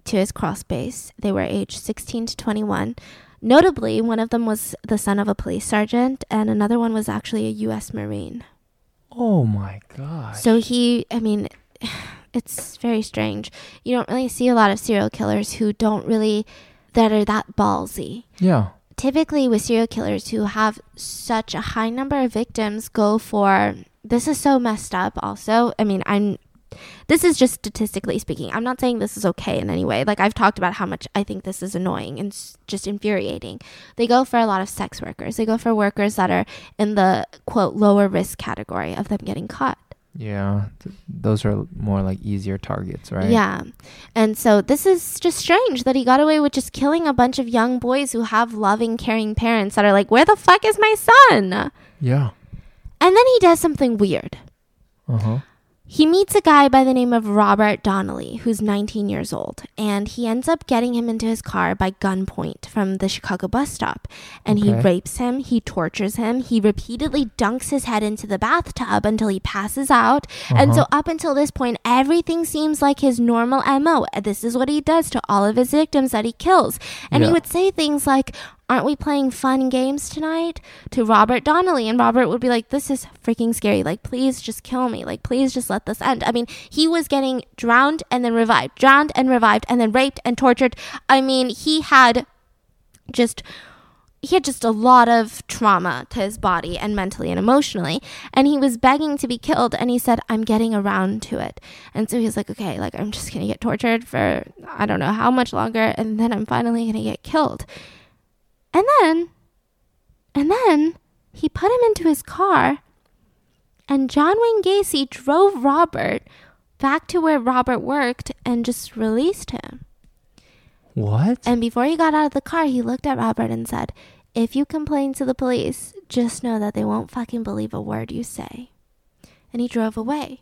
to his crawl space. They were aged 16 to 21. Notably, one of them was the son of a police sergeant, and another one was actually a U.S. Marine. Oh my God. So he, I mean, it's very strange. You don't really see a lot of serial killers who don't really, that are that ballsy. Yeah. typically with serial killers who have such a high number of victims go for this is so messed up also i mean i'm this is just statistically speaking i'm not saying this is okay in any way like i've talked about how much i think this is annoying and just infuriating they go for a lot of sex workers they go for workers that are in the quote lower risk category of them getting caught Yeah, th- those are more like easier targets, right? Yeah. And so this is just strange that he got away with just killing a bunch of young boys who have loving, caring parents that are like, where the fuck is my son? Yeah. And then he does something weird. Uh huh. He meets a guy by the name of Robert Donnelly, who's 19 years old, and he ends up getting him into his car by gunpoint from the Chicago bus stop. And he rapes him, he tortures him, he repeatedly dunks his head into the bathtub until he passes out. And so, Uh-huh. up until this point, everything seems like his normal MO. This is what he does to all of his victims that he kills. And he would say things like, Aren't we playing fun games tonight? to Robert Donnelly. And Robert would be like, This is freaking scary. Like, please just kill me. Like, please just let this end. I mean, he was getting drowned and then revived, drowned and revived, and then raped and tortured. I mean, he had just he had just a lot of trauma to his body and mentally and emotionally and he was begging to be killed and he said i'm getting around to it and so he was like okay like i'm just gonna get tortured for i don't know how much longer and then i'm finally gonna get killed and then and then he put him into his car and john wayne gacy drove robert back to where robert worked and just released him What? and before he got out of the car, he looked at Robert and said, If you complain to the police, just know that they won't fucking believe a word you say. And he drove away.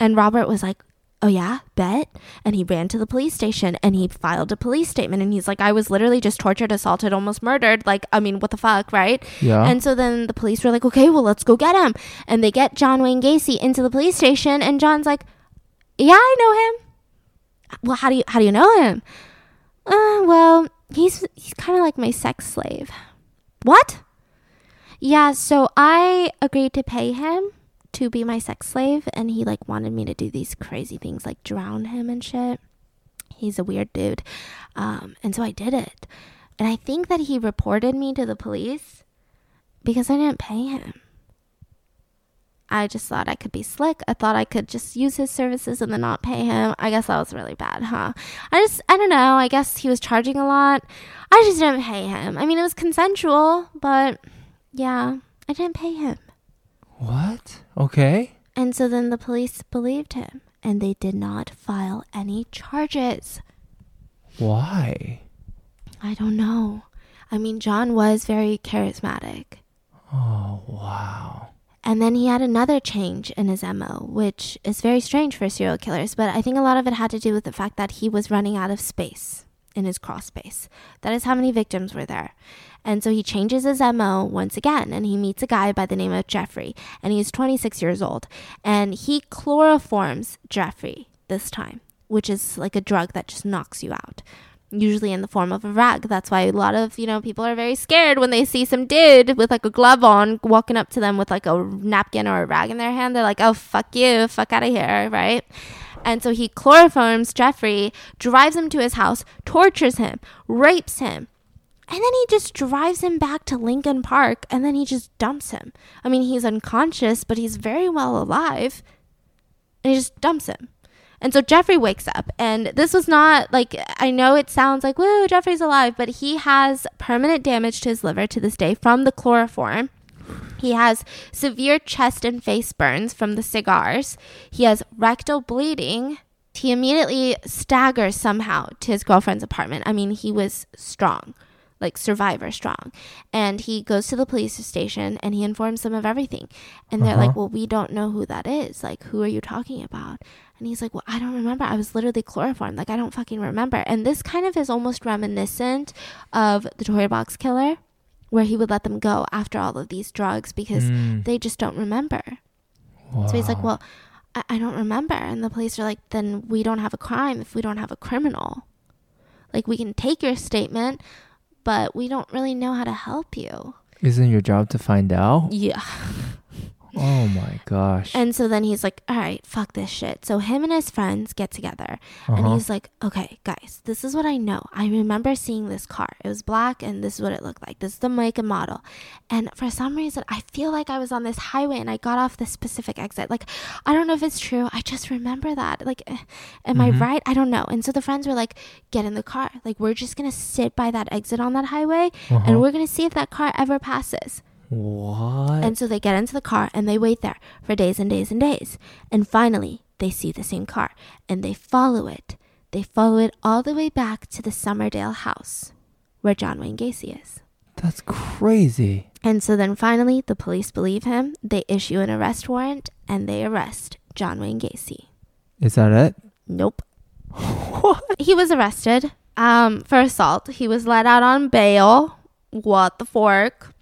And Robert was like, Oh, yeah, bet. And he ran to the police station and he filed a police statement. And he's like, I was literally just tortured, assaulted, almost murdered. Like, I mean, what the fuck, right? yeah. And so then the police were like, okay, well, let's go get him. And they get John Wayne Gacy into the police station, and John's like, yeah, I know him. Well, how do you how do you know him? Uh, well, he's he's kind of like my sex slave. What? Yeah, so I agreed to pay him to be my sex slave, and he like wanted me to do these crazy things like drown him and shit. He's a weird dude, um, and so I did it. And I think that he reported me to the police because I didn't pay him. I just thought I could be slick. I thought I could just use his services and then not pay him. I guess that was really bad, huh? I just, I don't know. I guess he was charging a lot. I just didn't pay him. I mean, it was consensual, but yeah, I didn't pay him. What? Okay. And so then the police believed him and they did not file any charges. Why? I don't know. I mean, John was very charismatic. Oh wow. And then he had another change in his MO, which is very strange for serial killers, but I think a lot of it had to do with the fact that he was running out of space in his crawl space. That is how many victims were there. And so he changes his MO once again, and he meets a guy by the name of Jeffrey, and he's 26 years old. And he chloroforms Jeffrey this time, which is like a drug that just knocks you out usually in the form of a rag. That's why a lot of, you know, people are very scared when they see some dude with like a glove on walking up to them with like a napkin or a rag in their hand. They're like, oh, fuck you, fuck out of here, right? And so he chloroforms Jeffrey, drives him to his house, tortures him, rapes him. And then he just drives him back to Lincoln Park and then he just dumps him. I mean, he's unconscious, but he's very well alive. And he just dumps him. And so Jeffrey wakes up, and this was not like I know it sounds like woo, Jeffrey's alive, but he has permanent damage to his liver to this day from the chloroform. He has severe chest and face burns from the cigars. He has rectal bleeding. He immediately staggers somehow to his girlfriend's apartment. I mean, he was strong, like survivor strong. And he goes to the police station and he informs them of everything. And they're like, Uh-huh. Well, we don't know who that is. Like, who are you talking about? And he's like, Well, I don't remember. I was literally chloroformed. Like, I don't fucking remember. And this kind of is almost reminiscent of the toy box killer, where he would let them go after all of these drugs because Mm. they just don't remember. So he's like, Well, I, I don't remember. And the police are like, Then we don't have a crime if we don't have a criminal. Like, we can take your statement, but we don't really know how to help you. Isn't your job to find out? Yeah. Oh my gosh. And so then he's like, all right, fuck this shit. So him and his friends get together and Uh-huh. he's like, okay, guys, this is what I know. I remember seeing this car. It was black and this is what it looked like. This is the make and model. And for some reason, I feel like I was on this highway and I got off this specific exit. Like, I don't know if it's true. I just remember that. Like, eh, am I Mhm. right? I don't know. And so the friends were like, get in the car. Like, we're just going to sit by that exit on that highway Uh-huh. and we're going to see if that car ever passes. What? And so they get into the car and they wait there for days and days and days. And finally, they see the same car and they follow it. They follow it all the way back to the Summerdale house where John Wayne Gacy is. That's crazy. And so then finally, the police believe him. They issue an arrest warrant and they arrest John Wayne Gacy. Is that it? Nope. what? He was arrested um, for assault. He was let out on bail. What the fork?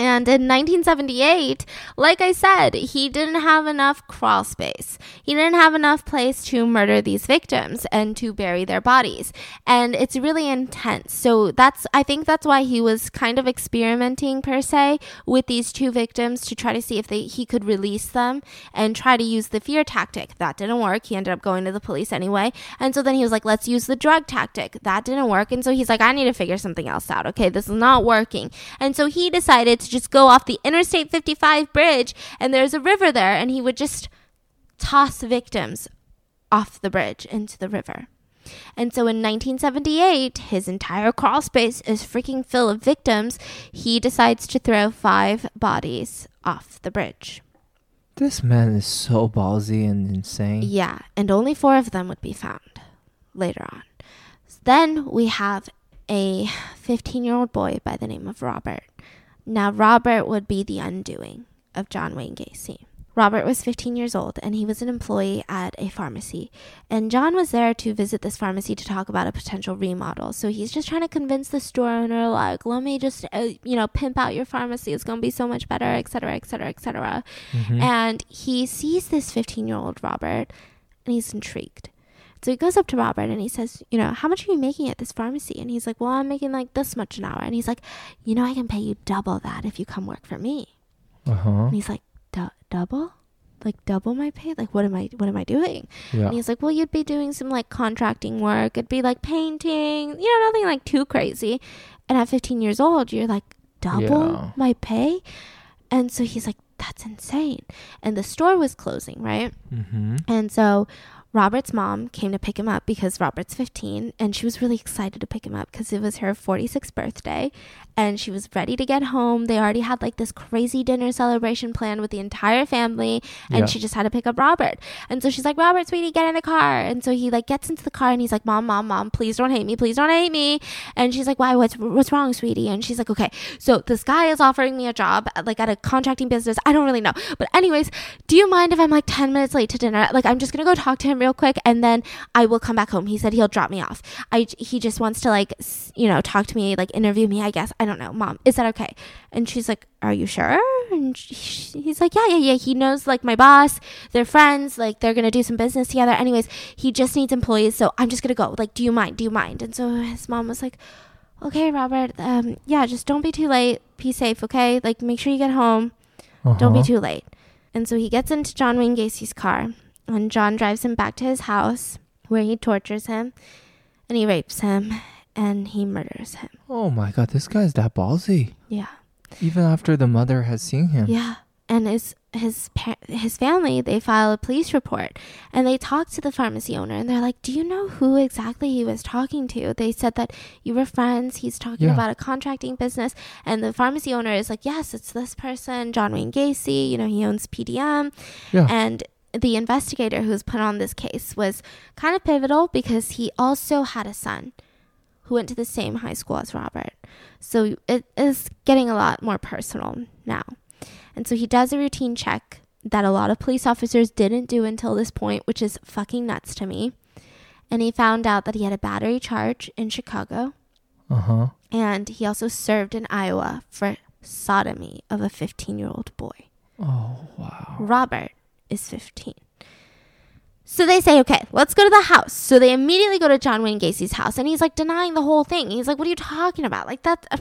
And in 1978, like I said, he didn't have enough crawl space. He didn't have enough place to murder these victims and to bury their bodies. And it's really intense. So that's, I think that's why he was kind of experimenting per se with these two victims to try to see if they, he could release them and try to use the fear tactic. That didn't work. He ended up going to the police anyway. And so then he was like, let's use the drug tactic. That didn't work. And so he's like, I need to figure something else out. Okay, this is not working. And so he decided to just go off the Interstate 55 bridge, and there's a river there, and he would just toss victims off the bridge into the river. And so in 1978, his entire crawl space is freaking full of victims. He decides to throw five bodies off the bridge. This man is so ballsy and insane. Yeah, and only four of them would be found later on. Then we have a 15 year old boy by the name of Robert. Now, Robert would be the undoing of John Wayne Gacy. Robert was 15 years old and he was an employee at a pharmacy. And John was there to visit this pharmacy to talk about a potential remodel. So he's just trying to convince the store owner, like, let me just, uh, you know, pimp out your pharmacy. It's going to be so much better, et cetera, et cetera, et cetera. Mhm. And he sees this 15 year old Robert and he's intrigued. So he goes up to Robert and he says, You know, how much are you making at this pharmacy? And he's like, Well, I'm making like this much an hour. And he's like, You know, I can pay you double that if you come work for me. Uh-huh. And he's like, "Du- Double? Like double my pay? Like what am I what am I doing? Yeah. And he's like, Well, you'd be doing some like contracting work. It'd be like painting, you know, nothing like too crazy. And at 15 years old, you're like, Double Yeah. my pay? And so he's like, That's insane. And the store was closing, right? Mm-hmm. And so Robert's mom came to pick him up because Robert's 15 and she was really excited to pick him up because it was her 46th birthday and she was ready to get home. They already had like this crazy dinner celebration planned with the entire family and Yeah. she just had to pick up Robert. And so she's like, "Robert, sweetie, get in the car." And so he like gets into the car and he's like, "Mom, mom, mom, please don't hate me. Please don't hate me." And she's like, "Why? What's what's wrong, sweetie?" And she's like, "Okay, so this guy is offering me a job like at a contracting business. I don't really know. But anyways, do you mind if I'm like 10 minutes late to dinner? Like I'm just going to go talk to him real quick and then I will come back home. He said he'll drop me off. I he just wants to like you know, talk to me, like interview me, I guess. I don't know. Mom, is that okay? And she's like, "Are you sure?" And sh- he's like, "Yeah, yeah, yeah. He knows like my boss. They're friends. Like they're going to do some business together. Anyways, he just needs employees, so I'm just going to go. Like, do you mind? Do you mind?" And so his mom was like, "Okay, Robert. Um yeah, just don't be too late. Be safe, okay? Like make sure you get home." Don't be Uh-huh. too late. And so he gets into John Wayne Gacy's car, and John drives him back to his house where he tortures him and he rapes him and he murders him. Oh my god, this guy's that ballsy. Yeah. Even after the mother has seen him. Yeah. And his his par- his family they file a police report and they talk to the pharmacy owner and they're like, "Do you know who exactly he was talking to?" They said that you were friends. He's talking Yeah. about a contracting business and the pharmacy owner is like, "Yes, it's this person, John Wayne Gacy, you know, he owns PDM." Yeah. And the investigator who's put on this case was kind of pivotal because he also had a son who went to the same high school as Robert. So it is getting a lot more personal now. And so he does a routine check that a lot of police officers didn't do until this point, which is fucking nuts to me. And he found out that he had a battery charge in Chicago Uh-huh. and he also served in Iowa for sodomy of a 15 year old boy. Oh wow. Robert is 15. So they say, okay, let's go to the house. So they immediately go to John Wayne Gacy's house, and he's like denying the whole thing. He's like, "What are you talking about? Like that?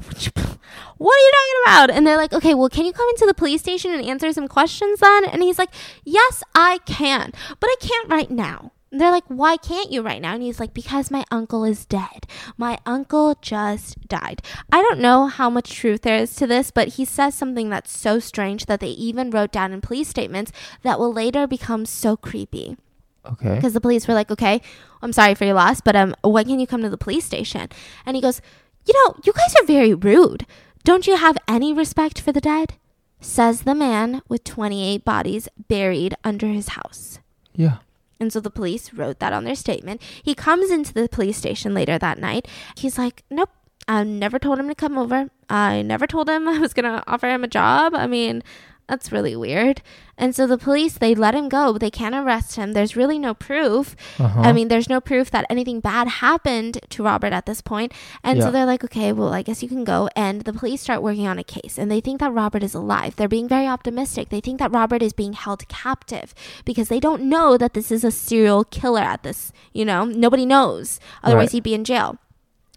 What are you talking about?" And they're like, "Okay, well, can you come into the police station and answer some questions then?" And he's like, "Yes, I can, but I can't right now." And they're like, "Why can't you right now?" And he's like, "Because my uncle is dead. My uncle just died." I don't know how much truth there is to this, but he says something that's so strange that they even wrote down in police statements that will later become so creepy Okay. because the police were like, "Okay, I'm sorry for your loss, but um, when can you come to the police station?" And he goes, "You know, you guys are very rude. Don't you have any respect for the dead?" Says the man with 28 bodies buried under his house. Yeah. And so the police wrote that on their statement. He comes into the police station later that night. He's like, "Nope, I never told him to come over. I never told him I was gonna offer him a job. I mean." That's really weird. And so the police, they let him go. They can't arrest him. There's really no proof. Uh-huh. I mean, there's no proof that anything bad happened to Robert at this point. And Yeah. so they're like, okay, well, I guess you can go. And the police start working on a case. And they think that Robert is alive. They're being very optimistic. They think that Robert is being held captive because they don't know that this is a serial killer at this, you know, nobody knows. Otherwise, Right. he'd be in jail.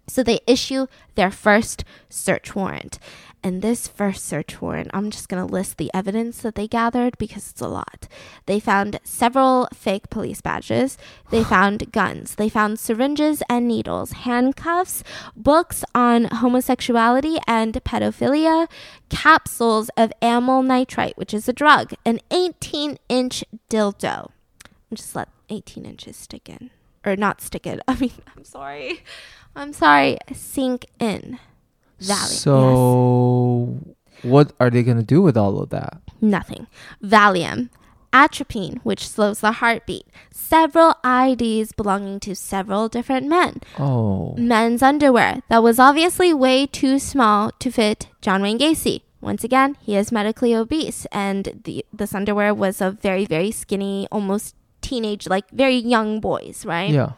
So they issue their first search warrant. And this first search warrant, I'm just going to list the evidence that they gathered because it's a lot. They found several fake police badges. They found guns. They found syringes and needles, handcuffs, books on homosexuality and pedophilia, capsules of amyl nitrite, which is a drug, an 18 inch dildo. Just let 18 inches stick in. Or not stick in. I mean, I'm sorry. I'm sorry. Sink in. Yes. So, what are they gonna do with all of that? Nothing. Valium. Atropine, which slows the heartbeat. Several IDs belonging to several different men. Oh, Men's underwear that was obviously way too small to fit John Wayne Gacy. Once again, he is medically obese, and the this underwear was of very, very skinny, almost teenage, like very young boys, right? yeah.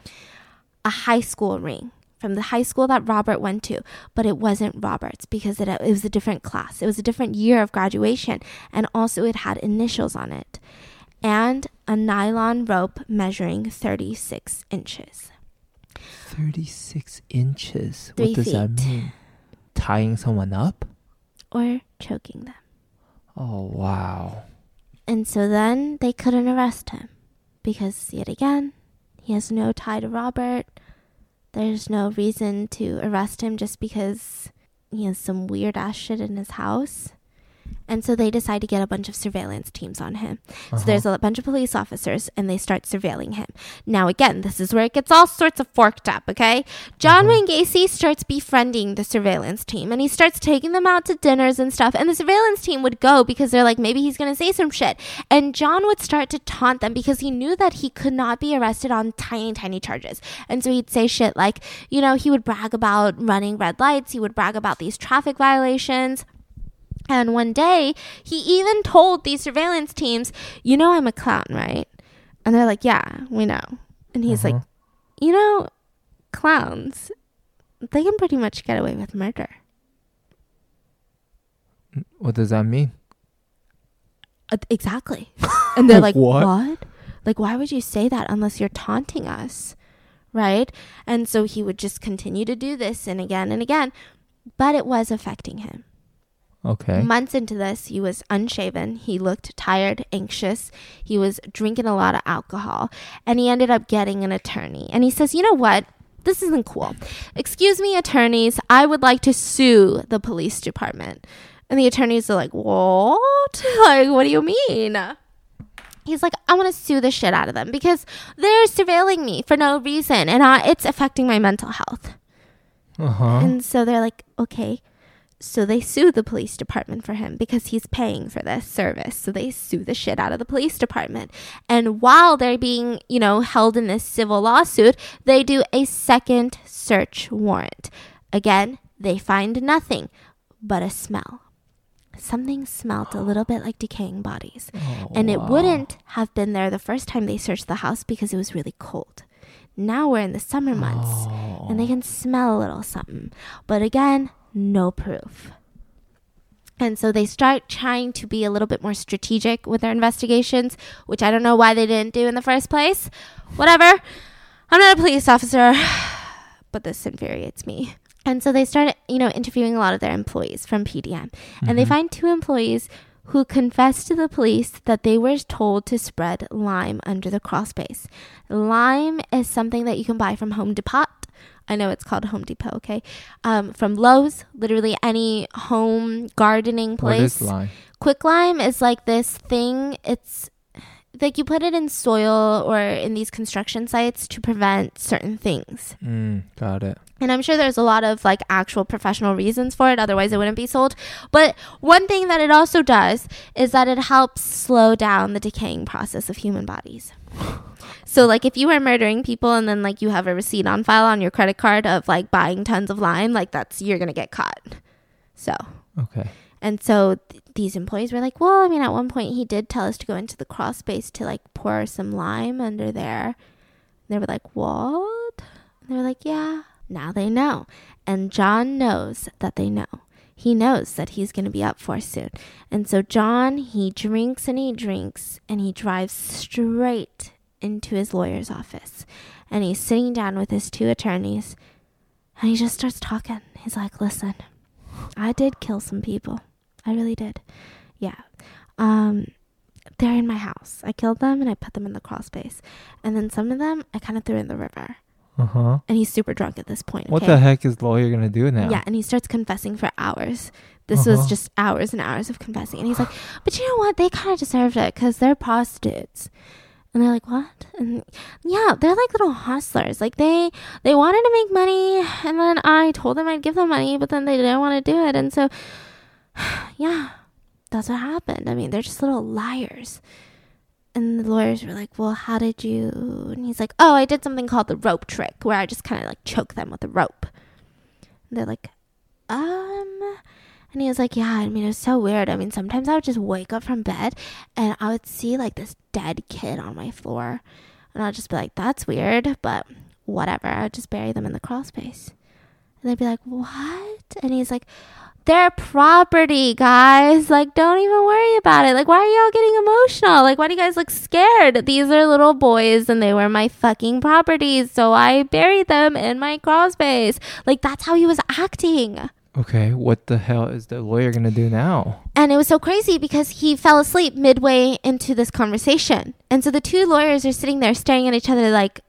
a high school ring from the high school that Robert went to, but it wasn't Robert's because it, it was a different class. It was a different year of graduation, and also it had initials on it, and a nylon rope measuring 36 inches. Thirty-six inches. Three what does that mean? Tying someone up? Or choking them. Oh wow. And so then they couldn't arrest him because, yet again, he has no tie to Robert. There's no reason to arrest him just because he has some weird ass shit in his house. And so they decide to get a bunch of surveillance teams on him. Uh-huh. So there's a bunch of police officers and they start surveilling him. Now, again, this is where it gets all sorts of forked up, okay? John Mhm. Wayne Gacy starts befriending the surveillance team and he starts taking them out to dinners and stuff. And the surveillance team would go because they're like, maybe he's going to say some shit. And John would start to taunt them because he knew that he could not be arrested on tiny, tiny charges. And so he'd say shit like, you know, he would brag about running red lights, he would brag about these traffic violations. And one day, he even told these surveillance teams, You know, I'm a clown, right? And they're like, Yeah, we know. And he's like, Uh-huh. You know, clowns, they can pretty much get away with murder. What does that mean? Uh, exactly. And they're like, What? what? Like, why would you say that unless you're taunting us? Right? And so he would just continue to do this and again and again. But it was affecting him. Okay. Months into this, he was unshaven. He looked tired, anxious. He was drinking a lot of alcohol. And he ended up getting an attorney. And he says, You know what? This isn't cool. Excuse me, attorneys. I would like to sue the police department. And the attorneys are like, What? Like, what do you mean? He's like, I want to sue the shit out of them because they're surveilling me for no reason and I, it's affecting my mental health. Uh huh. And so they're like, okay. So they sue the police department for him because he's paying for this service. So they sue the shit out of the police department. And while they're being, you know, held in this civil lawsuit, they do a second search warrant. Again, they find nothing but a smell. Something smelled a little bit like decaying bodies. Oh, And it wow. wouldn't have been there the first time they searched the house because it was really cold. Now we're in the summer months Oh. and they oh. can smell a little something. But again, no proof. And so they start trying to be a little bit more strategic with their investigations, which I don't know why they didn't do in the first place. Whatever. I'm not a police officer, but this infuriates me. And so they started, you know, interviewing a lot of their employees from PDM. And they Mhm. find two employees who confessed to the police that they were told to spread lime under the crawl space. Lime is something that you can buy from Home Depot. I know it's called Home Depot, okay? Um, from Lowe's, literally any home gardening place. is lime? Quicklime is like this thing. It's like you put it in soil or in these construction sites to prevent certain things. Mm, got it. And I'm sure there's a lot of like actual professional reasons for it, otherwise it wouldn't be sold. But one thing that it also does is that it helps slow down the decaying process of human bodies. So like if you are murdering people and then like you have a receipt on file on your credit card of like buying tons of lime, like that's you're going to get caught. So Okay. and so th- these employees were like, well, I mean, at one point he did tell us to go into the crawl space to like pour some lime under there. They were like, what? And they were like, yeah. Now they know. And John knows that they know. He knows that he's going to be up for soon. And so John, he drinks and he drinks and he drives straight into his lawyer's office. And he's sitting down with his two attorneys and he just starts talking. He's like, listen, I did kill some people. I really did. Yeah. Um they're in my house. I killed them and I put them in the crawl space. And then some of them I kind of threw in the river. Uh huh. And he's super drunk at this point. What okay? the heck is lawyer gonna do now? Yeah, and he starts confessing for hours. This Uh-huh. was just hours and hours of confessing. And he's like, but you know what? They kind of deserved it because they're prostitutes. And they're like, what? And yeah, they're like little hustlers. Like they they wanted to make money, and then I told them I'd give them money, but then they didn't want to do it, and so yeah, that's what happened. I mean, they're just little liars. And the lawyers were like, well, how did you? And he's like, oh, I did something called the rope trick, where I just kind of like choke them with a rope. And they're like, um. And he was like, yeah, I mean, it was so weird. I mean, sometimes I would just wake up from bed and I would see like this dead kid on my floor. And I'd just be like, that's weird, but whatever. I'd just bury them in the crawl space. And they'd be like, what? And he's like, they're property, guys. Like, don't even worry about it. Like, why are y'all getting emotional? Like, why do you guys look scared? These are little boys and they were my fucking properties. So I buried them in my crawl space. Like, that's how he was acting. Okay. What the hell is the lawyer gonna do now? And it was so crazy because he fell asleep midway into this conversation. And so the two lawyers are sitting there staring at each other like,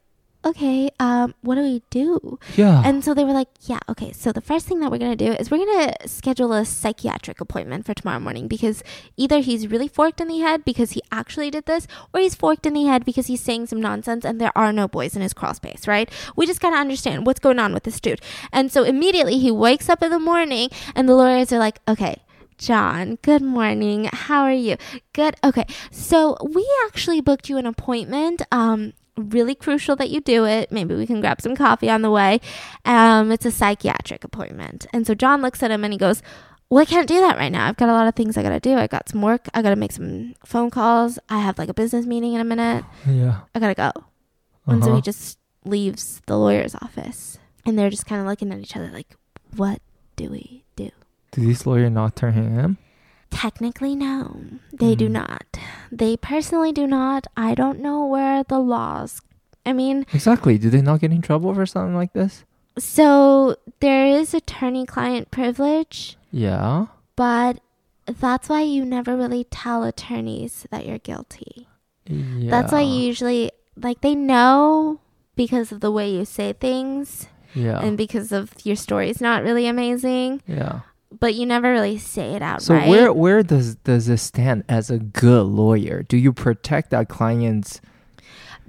okay, um, what do we do? Yeah. And so they were like, yeah, okay. So the first thing that we're going to do is we're going to schedule a psychiatric appointment for tomorrow morning because either he's really forked in the head because he actually did this or he's forked in the head because he's saying some nonsense and there are no boys in his crawl space, right? We just got to understand what's going on with this dude. And so immediately he wakes up in the morning and the lawyers are like, okay, John, good morning. How are you? Good. Okay. So we actually booked you an appointment. Um, really crucial that you do it. Maybe we can grab some coffee on the way. Um, it's a psychiatric appointment. And so John looks at him and he goes, Well, I can't do that right now. I've got a lot of things I gotta do. I got some work. I gotta make some phone calls. I have like a business meeting in a minute. yeah. I gotta go. And so Uh-huh. he just leaves the lawyer's office. And they're just kind of looking at each other like, What do we do? Did this lawyer not turn him in? Technically, no, they do Mhm. not. They personally do not. I don't know where the laws. I mean, Exactly. Do they not get in trouble for something like this? so there is attorney client privilege, Yeah. but that's why you never really tell attorneys that you're guilty. Yeah. That's why you usually, like, they know because of the way you say things Yeah. and because of your story's not really amazing, yeah. But you never really say it out So right. where where does does this stand as a good lawyer? Do you protect that client's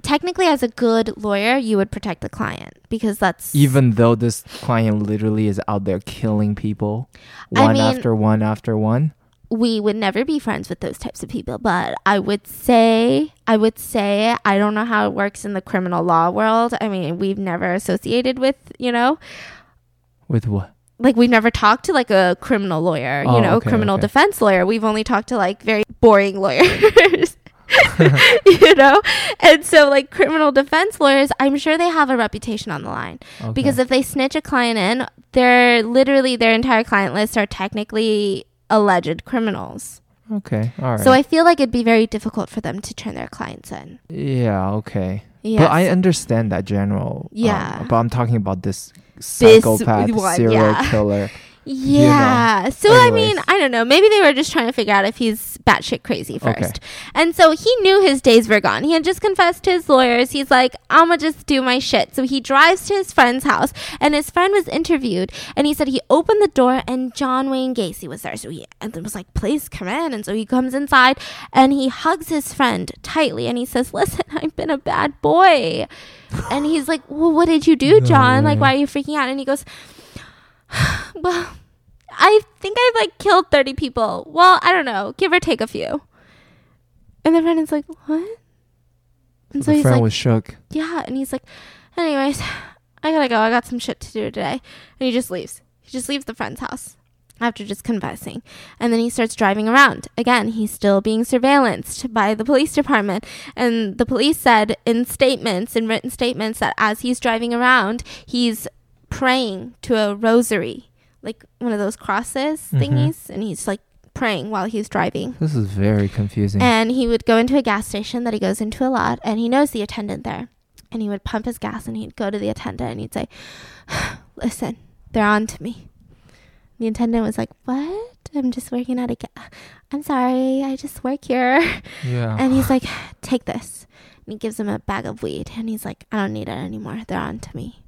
Technically, as a good lawyer, you would protect the client because that's even though this client literally is out there killing people I one mean- after one after one? we would never be friends with those types of people but i would say i would say i don't know how it works in the criminal law world i mean we've never associated with you know With what? Like we've never talked to like a criminal lawyer Oh, you know okay, criminal okay. defense lawyer we've only talked to like very boring lawyers you know and so like criminal defense lawyers i'm sure they have a reputation on the line because if they snitch a client in they're literally their entire client list are technically alleged criminals. Okay. All right. So I feel like it'd be very difficult for them to turn their clients in. yeah. Okay. Yeah. But I understand that general. um, Yeah. but I'm talking about this psychopath one, serial yeah. killer. Yeah. So I mean, I don't know. Maybe they were just trying to figure out if he's batshit crazy first. Okay. And so he knew his days were gone. He had just confessed to his lawyers. He's like, I'ma just do my shit. So he drives to his friend's house and his friend was interviewed and he said he opened the door and John Wayne Gacy was there. So he and was like, please come in. And so he comes inside and he hugs his friend tightly and he says, Listen, I've been a bad boy. and he's like, Well, what did you do, No John? Like, why are you freaking out? And he goes, well, I think I've like killed 30 people. Well, I don't know, give or take a few. And the friend is like, what? And so the he's friend like, was shook. yeah. And he's like, anyways, I gotta go. I got some shit to do today. And he just leaves. He just leaves the friend's house after just confessing. And then he starts driving around. Again, he's still being surveillanced by the police department. And the police said in statements, in written statements, that as he's driving around, he's praying to a rosary, like one of those crosses Mhm. thingies. And he's like praying while he's driving. This is very confusing. And he would go into a gas station that he goes into a lot, and he knows the attendant there. And he would pump his gas, and he'd go to the attendant, and he'd say, "Listen, they're on to me." The attendant was like, "What? I'm just working at a gas. I'm sorry, I just work here." yeah. And he's like, "Take this." And he gives him a bag of weed, and he's like, "I don't need it anymore. They're on to me."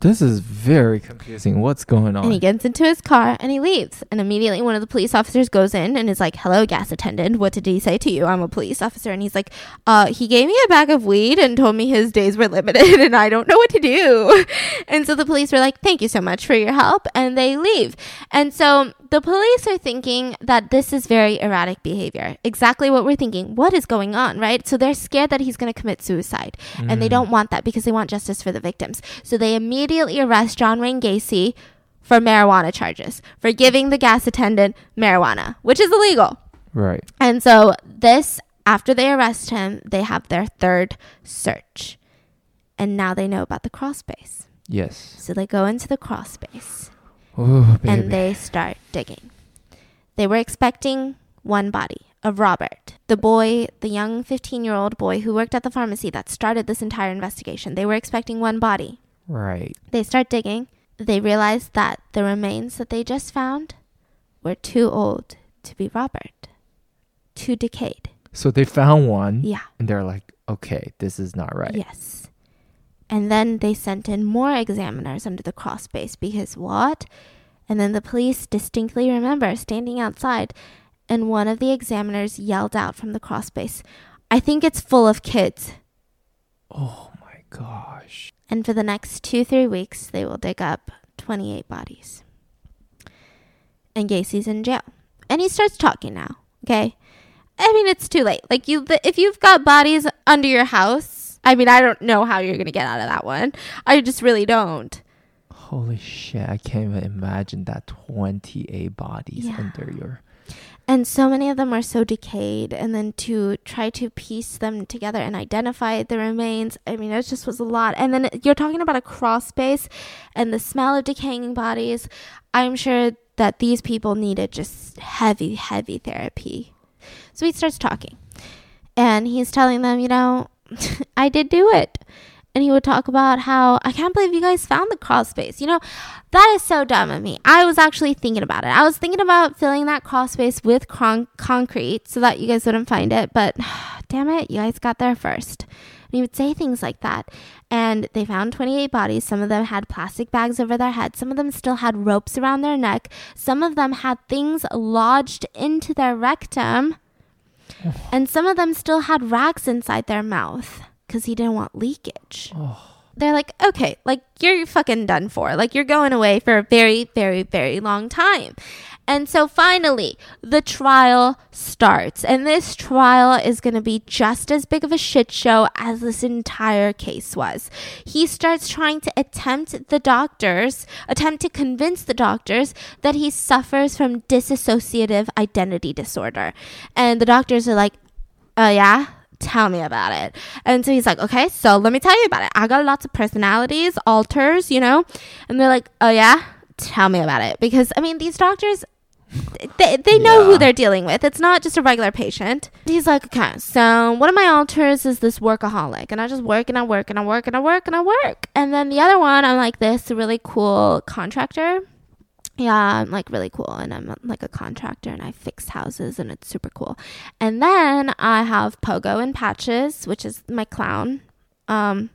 This is very confusing. What's going on? And he gets into his car and he leaves. And immediately one of the police officers goes in and is like, Hello, gas attendant. What did he say to you? I'm a police officer. And he's like, uh, he gave me a bag of weed and told me his days were limited and I don't know what to do. And so the police were like, Thank you so much for your help. And they leave. And so the police are thinking that this is very erratic behavior. Exactly what we're thinking. What is going on, right? So they're scared that he's going to commit suicide. And they Mm. don't want that because they want justice for the victims. So they immediately arrest John Wayne Gacy for marijuana charges, for giving the gas attendant marijuana, which is illegal. Right. And so this, after they arrest him, they have their third search. And now they know about the crawl space. Yes. So they go into the crawl space Oh, baby. and they start digging. They were expecting one body of Robert, the boy, the young 15 year old boy who worked at the pharmacy that started this entire investigation. They were expecting one body. right. They start digging. They realize that the remains that they just found were too old to be Robert, too decayed. So they found one Yeah. and they're like, okay, this is not right. Yes. And then they sent in more examiners under the crawl space because what? And then the police distinctly remember standing outside and one of the examiners yelled out from the crawl space, I think it's full of kids. Oh my gosh. And for the next two, three weeks, they will dig up 28 bodies. And Gacy's in jail. And he starts talking now, okay? I mean, it's too late. Like, you, if you've got bodies under your house, I mean, I don't know how you're going to get out of that one. I just really don't. Holy shit. I can't even imagine that 28 bodies Yeah. under your. And so many of them are so decayed. And then to try to piece them together and identify the remains, I mean, it just was a lot. And then you're talking about a crawl space and the smell of decaying bodies. I'm sure that these people needed just heavy, heavy therapy. So he starts talking. And he's telling them, you know, I did do it. And he would talk about how I can't believe you guys found the crawl space. You know, that is so dumb of me. I was actually thinking about it. I was thinking about filling that crawl space with con- concrete so that you guys wouldn't find it. But damn it, you guys got there first. And he would say things like that. And they found 28 bodies. Some of them had plastic bags over their heads. Some of them still had ropes around their neck. Some of them had things lodged into their rectum. And some of them still had rags inside their mouth because he didn't want leakage. Oh. They're like, okay, like you're fucking done for. Like you're going away for a very, very, very long time. And so finally, the trial starts. And this trial is going to be just as big of a shit show as this entire case was. He starts trying to attempt the doctors, attempt to convince the doctors that he suffers from dissociative identity disorder. And the doctors are like, oh, yeah? Tell me about it. And so he's like, okay, so let me tell you about it. I got lots of personalities, alters, you know? And they're like, oh, yeah? Tell me about it. Because, I mean, these doctors, they, they know Yeah. who they're dealing with. It's not just a regular patient. He's like, okay, so one of my alters is this workaholic, and I just work and I work and I work and I work and I work. And then the other one, I'm like this really cool contractor. Yeah, I'm like really cool, and I'm like a contractor, and I fix houses, and it's super cool. And then I have Pogo and Patches, which is my clown um,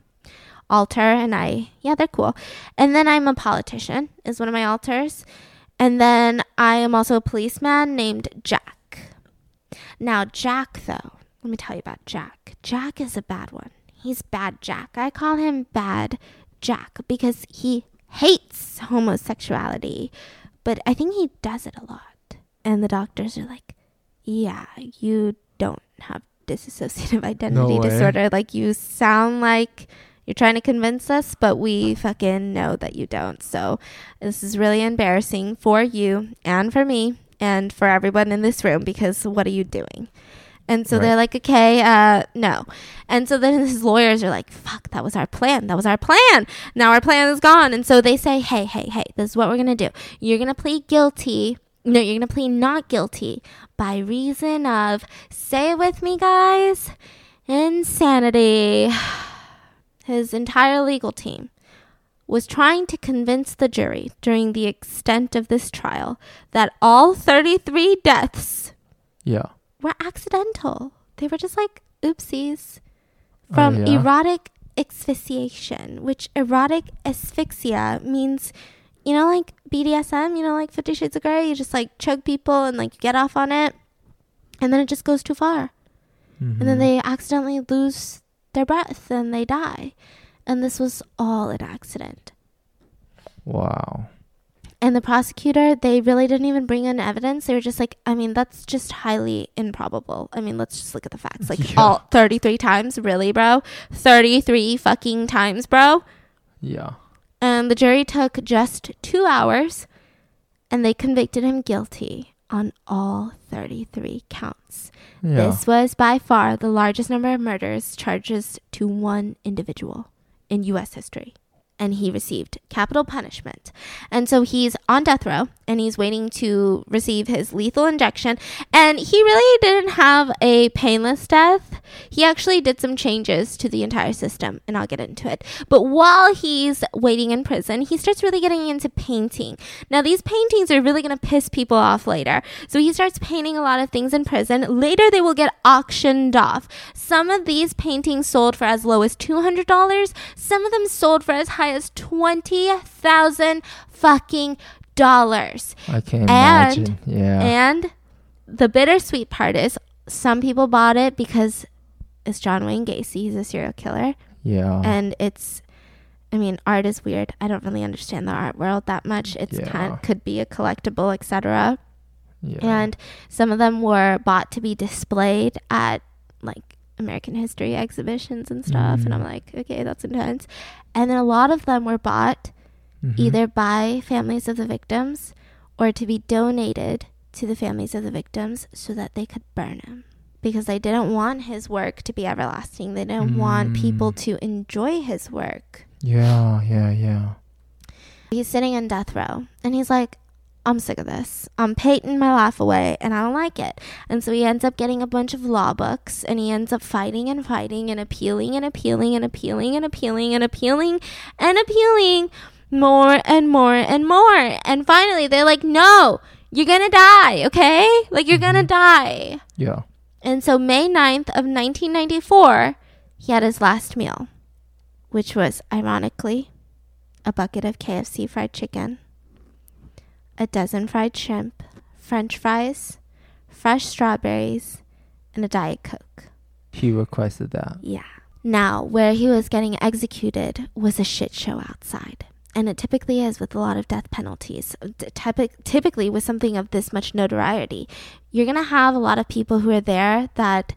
alter, and I yeah, they're cool. And then I'm a politician, is one of my alters. And then I am also a policeman named Jack. Now, Jack, though, let me tell you about Jack. Jack is a bad one. He's bad Jack. I call him bad Jack because he hates homosexuality, but I think he does it a lot. And the doctors are like, yeah, you don't have dissociative identity way. disorder. Like, you sound like you're trying to convince us, but we fucking know that you don't. So, this is really embarrassing for you and for me and for everyone in this room because what are you doing? And so Right. they're like, okay, uh, no. And so then his lawyers are like, fuck, that was our plan. That was our plan. Now our plan is gone. And so they say, hey, hey, hey, this is what we're going to do. You're going to plead guilty. No, you're going to plead not guilty by reason of, say it with me, guys, insanity. His entire legal team was trying to convince the jury during the extent of this trial that all 33 deaths Yeah. were accidental. They were just like oopsies Oh, from yeah? erotic asphyxiation, which erotic asphyxia means, you know, like BDSM, you know, like Fifty Shades of Grey. You just like choke people and like you get off on it, and then it just goes too far, and then Mhm. they accidentally lose their breath and they die. And this was all an accident. Wow. And the prosecutor, they really didn't even bring in evidence. They were just like, I mean, that's just highly improbable. I mean, let's just look at the facts. Like, Yeah. all 33 times? Really, bro? 33 fucking times, bro? Yeah. And the jury took just two hours and they convicted him guilty on all 33 counts. Yeah. This was by far the largest number of murders charges to one individual in U.S. history. And he received capital punishment. And so he's on death row and he's waiting to receive his lethal injection. And he really didn't have a painless death. He actually did some changes to the entire system, and I'll get into it. But while he's waiting in prison, he starts really getting into painting. Now, these paintings are really going to piss people off later. So he starts painting a lot of things in prison. Later, they will get auctioned off. Some of these paintings sold for as low as $200. Some of them sold for as high as 20,000 fucking dollars. I can And- imagine. Yeah. And the bittersweet part is some people bought it because it's John Wayne Gacy. He's a serial killer. yeah. And it's, I mean, art is weird. I don't really understand the art world that much. It's kind Yeah. could be a collectible, etc. yeah. And some of them were bought to be displayed at like American history exhibitions and stuff. And I'm like, okay, that's intense. And then a lot of them were bought Mhm. either by families of the victims or to be donated to the families of the victims so that they could burn him. Because they didn't want his work to be everlasting. They didn't want people Mm. to enjoy his work. Yeah. Yeah. Yeah. He's sitting in death row and he's like, I'm sick of this. I'm painting my life away and I don't like it. And so he ends up getting a bunch of law books and he ends up fighting and fighting and appealing and appealing and appealing and appealing and appealing and appealing more and more and more. And finally they're like, no, you're going to die, okay? Like you're going to Mhm. die. Yeah. And so May 9th of 1994, he had his last meal, which was ironically a bucket of KFC fried chicken, a dozen fried shrimp, french fries, fresh strawberries, and a diet coke. He requested that. Yeah. Now, where he was getting executed was a shit show outside. And it typically is with a lot of death penalties. Typic- typically, with something of this much notoriety, you're going to have a lot of people who are there that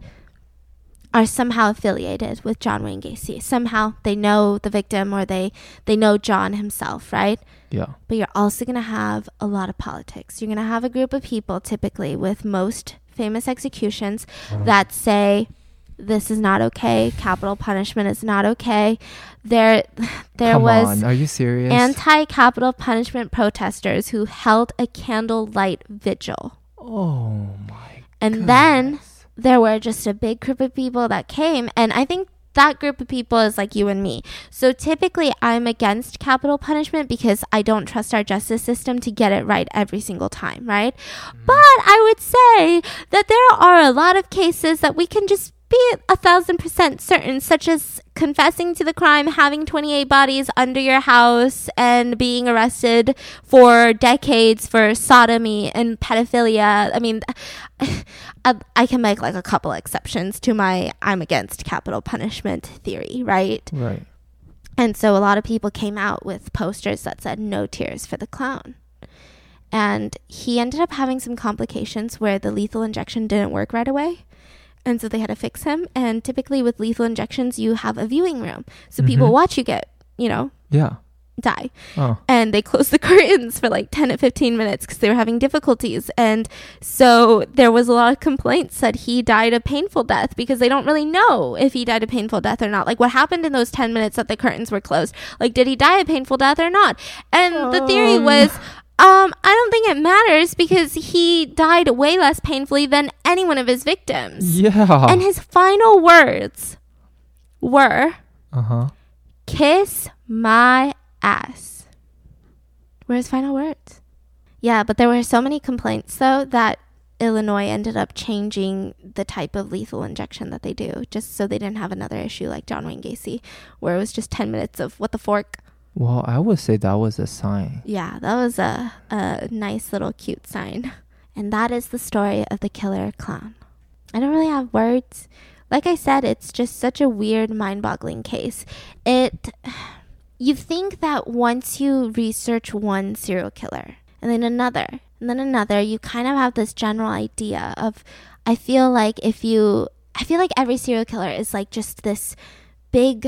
are somehow affiliated with John Wayne Gacy. Somehow they know the victim or they, they know John himself, right? Yeah. But you're also going to have a lot of politics. You're going to have a group of people, typically with most famous executions, that say, this is not okay. Capital punishment is not okay. There, there Come was on, are you serious? anti-capital punishment protesters who held a candlelight vigil. oh my And then there were just a big group of people that came and I think that group of people is like you and me. So typically I'm against capital punishment because I don't trust our justice system to get it right every single time, right? Mm. But I would say that there are a lot of cases that we can just be a thousand percent certain, such as confessing to the crime, having 28 bodies under your house, and being arrested for decades for sodomy and pedophilia. I mean, I, I can make like a couple exceptions to my I'm against capital punishment theory, right? right. And so a lot of people came out with posters that said no tears for the clown. And he ended up having some complications where the lethal injection didn't work right away. And so they had to fix him. And typically with lethal injections, you have a viewing room. So people Mhm. watch you get, you know, Yeah. die. Oh. And they closed the curtains for like 10 to 15 minutes because they were having difficulties. And so there was a lot of complaints that he died a painful death because they don't really know if he died a painful death or not. Like what happened in those 10 minutes that the curtains were closed? Like, did he die a painful death or not? And the theory Um. was. Um, I don't think it matters because he died way less painfully than any one of his victims. Yeah. And his final words were, uh huh. kiss my ass. Were his final words. Yeah, but there were so many complaints though that Illinois ended up changing the type of lethal injection that they do, just so they didn't have another issue like John Wayne Gacy, where it was just ten minutes of what the fork. Well, I would say that was a sign. Yeah, that was a a nice little cute sign. And that is the story of the killer clown. I don't really have words. Like I said, it's just such a weird, mind-boggling case. It you think that once you research one serial killer and then another and then another, you kind of have this general idea of I feel like if you I feel like every serial killer is like just this big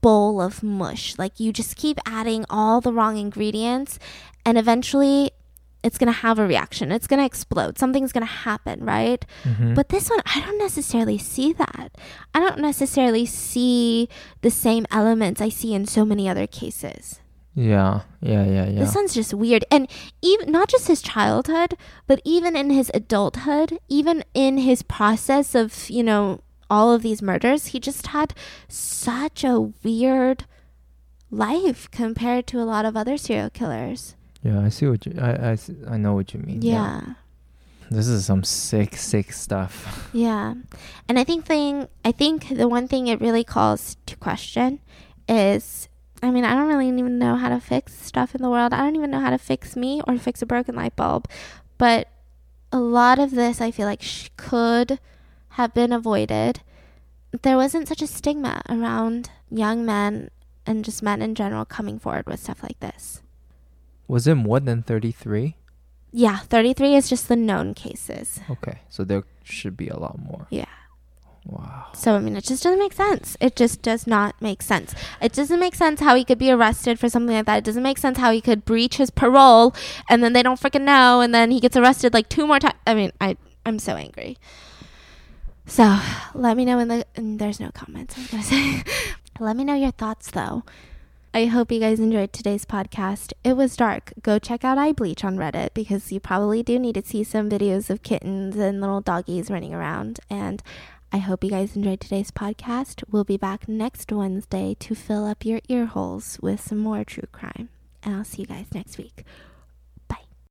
bowl of mush. Like you just keep adding all the wrong ingredients and eventually it's going to have a reaction. It's going to explode. Something's going to happen, right? Mhm. But this one, I don't necessarily see that. I don't necessarily see the same elements I see in so many other cases. yeah, yeah, yeah, yeah. This one's just weird. And even not just his childhood, but even in his adulthood, even in his process of, you know, all of these murders, he just had such a weird life compared to a lot of other serial killers. yeah, I see what you. I I, I know what you mean. Yeah. This is some sick, sick stuff. Yeah. And I think thing I think the one thing it really calls to question is I mean, I don't really even know how to fix stuff in the world. I don't even know how to fix me or fix a broken light bulb. But a lot of this I feel like sh- could have been avoided. There wasn't such a stigma around young men and just men in general coming forward with stuff like this. Was it more than 33? Yeah, 33 is just the known cases. Okay, so there should be a lot more. Yeah. Wow. So I mean, it just doesn't make sense. It just does not make sense. It doesn't make sense how he could be arrested for something like that. It doesn't make sense how he could breach his parole and then they don't freaking know, and then he gets arrested like two more times. I mean, I I'm so angry. So let me know in the there's no comments. I was gonna say, let me know your thoughts though. I hope you guys enjoyed today's podcast. It was dark. Go check out Eyebleach on Reddit because you probably do need to see some videos of kittens and little doggies running around. And I hope you guys enjoyed today's podcast. We'll be back next Wednesday to fill up your ear holes with some more true crime. And I'll see you guys next week.